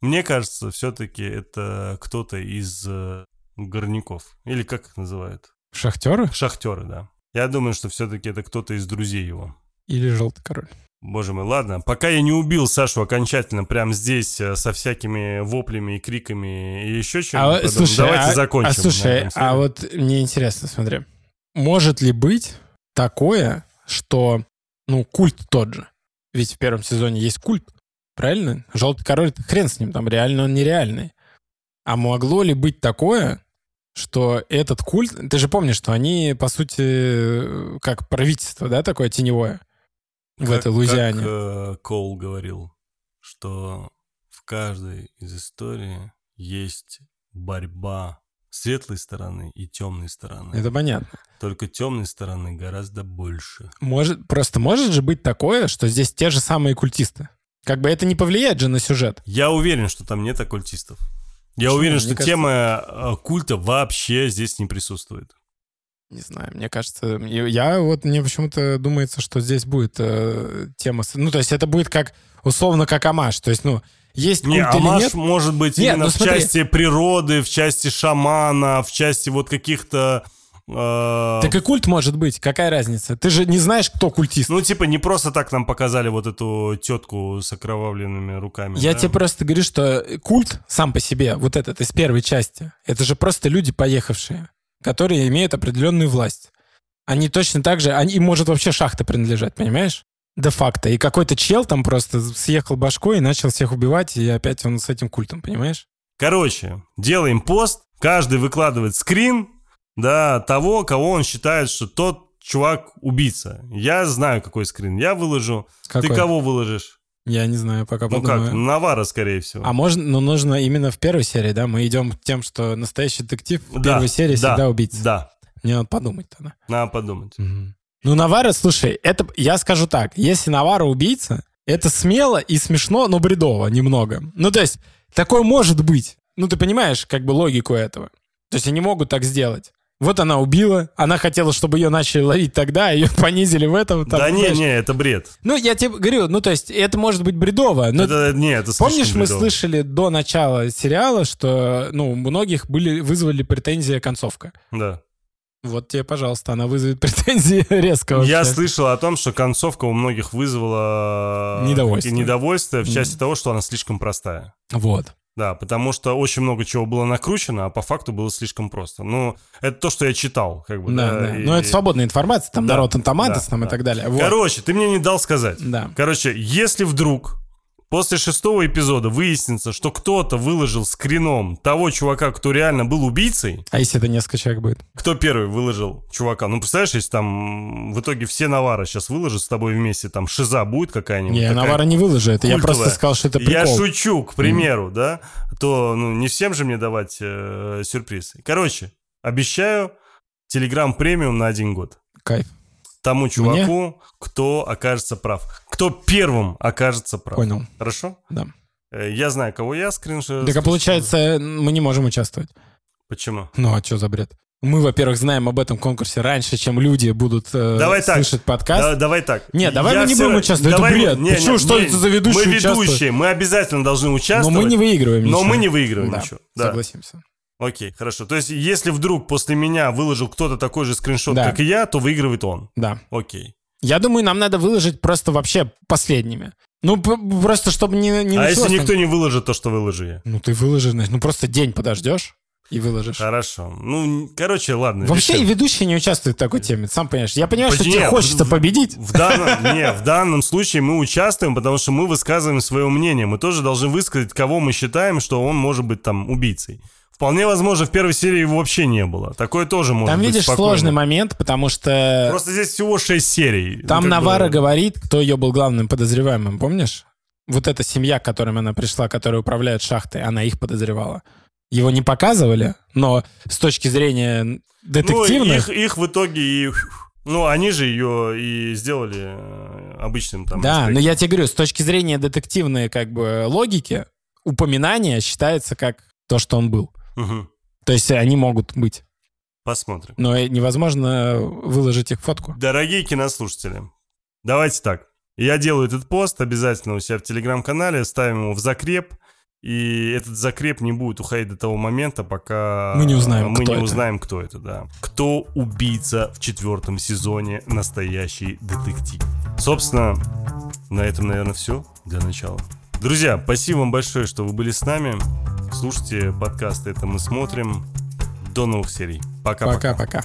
Мне кажется, все-таки это кто-то из э, горняков. Или как их называют? Шахтеры? Шахтеры, да. Я думаю, что все-таки это кто-то из друзей его. Или желтый король? Боже мой, ладно. Пока я не убил Сашу окончательно прямо здесь э, со всякими воплями и криками и еще А, чем-нибудь, вот, слушай, давайте а, закончим. а слушай, а вот мне интересно, смотри. Может ли быть такое, что, ну, культ тот же? Ведь в первом сезоне есть культ, правильно? Желтый король, хрен с ним, там реально он нереальный. А могло ли быть такое, что этот культ... Ты же помнишь, что они, по сути, как правительство, да, такое теневое в Как- этой Луизиане. Как э, Коул говорил, что в каждой из историй есть борьба светлой стороны и темной стороны. Это понятно. Только темной стороны гораздо больше. Может, просто может же быть такое, что здесь те же самые культисты. Как бы это не повлияет же на сюжет. Я уверен, что там нет оккультистов. Я Почему? уверен, Мне что кажется- тема э, культа вообще здесь не присутствует. Не знаю, мне кажется, я вот мне почему-то думается, что здесь будет э, тема, ну то есть это будет как условно как амаш, то есть ну есть Не, культ или Амаш нет? может быть Нет, именно ну в смотри. части природы, в части шамана, в части вот каких-то... э, Так и культ может быть, какая разница? Ты же не знаешь, кто культист. Ну, типа, не просто так нам показали вот эту тетку с окровавленными руками. Я да? тебе просто говорю, что культ сам по себе, вот этот из первой части, это же просто люди поехавшие, которые имеют определенную власть. Они точно так же, они, им может вообще шахта принадлежать, понимаешь? Де-факто. И какой-то чел там просто съехал башкой и начал всех убивать, и опять он с этим культом, понимаешь? Короче, делаем пост, каждый выкладывает скрин, да, того, кого он считает, что тот чувак убийца. Я знаю, какой скрин я выложу. Какой? Ты кого выложишь? Я не знаю, пока Ну подумаю. как, Навара, скорее всего. А можно, ну нужно именно в первой серии, да? Мы идем тем, что настоящий детектив в Да, первой серии да, всегда убийца. Да, Мне надо подумать тогда. надо подумать. Ну, Навара, слушай, это, я скажу так, если Навара убийца, это смело и смешно, но бредово немного. Ну, то есть, такое может быть. Ну, ты понимаешь, как бы логику этого. То есть, они могут так сделать. Вот она убила, она хотела, чтобы ее начали ловить тогда, ее <laughs> понизили в этом. там, да не, знаешь. не, это бред. Ну, я тебе говорю, ну, то есть, это может быть бредово, но это, не, это Помнишь, мы бредово. слышали до начала сериала, что ну, у многих были, вызвали претензии концовка. Да. Вот тебе, пожалуйста, она вызовет <laughs> претензии резко вообще. Я слышал о том, что концовка у многих вызвала Недовольство. недовольство в части того, что она слишком простая. Вот. Да, потому что очень много чего было накручено, а по факту было слишком просто. Ну, это то, что я читал, как бы. Да, да, да. и- Ну, это свободная информация, там Да, народ Антоматос да, там и да. так далее. Вот. Короче, ты мне не дал сказать. Да. Короче, если вдруг после шестого эпизода выяснится, что кто-то выложил скрином того чувака, кто реально был убийцей, А если это несколько человек будет? кто первый выложил чувака? Ну, представляешь, если там в итоге все Навара сейчас выложат с тобой вместе, там шиза будет какая-нибудь? Не, такая Навара не выложит. Я культовая. просто сказал, что это Я прикол. шучу, к примеру, да, то ну, не всем же мне давать э, сюрприз. Короче, обещаю Телеграм премиум на один год. Кайф. Тому чуваку, кто окажется прав. Кто первым окажется прав. Понял. Хорошо? Да. Э, Я знаю, кого я скриншот. Так а получается, мы не можем участвовать. Почему? Ну, а что за бред? Мы, во-первых, знаем об этом конкурсе раньше, чем люди будут э, Давай так. слышать подкаст. Да- давай так. Не, давай Я мы не всё будем участвовать. Это Давай мы- бред. не, Почему? не, Что мы- это за ведущий Мы ведущие, мы обязательно должны Но участвовать. мы не выигрываем Но ничего. мы не выигрываем Да, ничего. Да. Согласимся. Окей, хорошо. То есть, если вдруг после меня выложил кто-то такой же скриншот, Да. как и я, то выигрывает он. Да. Окей. Я думаю, нам надо выложить просто вообще последними. Ну, просто чтобы не, не а если там- никто не выложит то, что выложи я? Ну, ты выложишь, значит, ну просто день подождешь и выложишь. Хорошо. Ну, короче, ладно. Вообще и решим. ведущий не участвует в такой теме, сам понимаешь. Я понимаю, что Почему? тебе Нет, хочется в- победить. В данном, не, в данном случае мы участвуем, потому что мы высказываем свое мнение. Мы тоже должны высказать, кого мы считаем, что он может быть там убийцей. Вполне возможно, в первой серии его вообще не было. Такое тоже может Там, быть видишь, спокойно. сложный момент, потому что Просто здесь всего 6 серий. там Ну, бы- Навара говорит, кто ее был главным подозреваемым, помнишь? Вот эта семья, к которым она пришла, которая управляет шахтой, она их подозревала. Его не показывали, но с точки зрения Ну, детективных... их, их в итоге и... Ну, они же ее и сделали э, обычным там... да, инспектором. но я тебе говорю, с точки зрения детективной как бы логики, упоминание считается как то, что он был. Мгм. То есть они могут быть. Посмотрим. Но невозможно выложить их фотку. Дорогие кинослушатели, давайте так. Я делаю этот пост обязательно у себя в телеграм-канале, ставим его в закреп. И этот закреп не будет уходить до того момента, пока Мы не узнаем, мы кто не это. узнаем, кто это, да. Кто убийца в четвертом сезоне настоящий детектив. Собственно, на этом, наверное, все для начала. Друзья, спасибо вам большое, что вы были с нами. Слушайте подкаст «Это мы смотрим». До новых серий. Пока-пока. Пока-пока.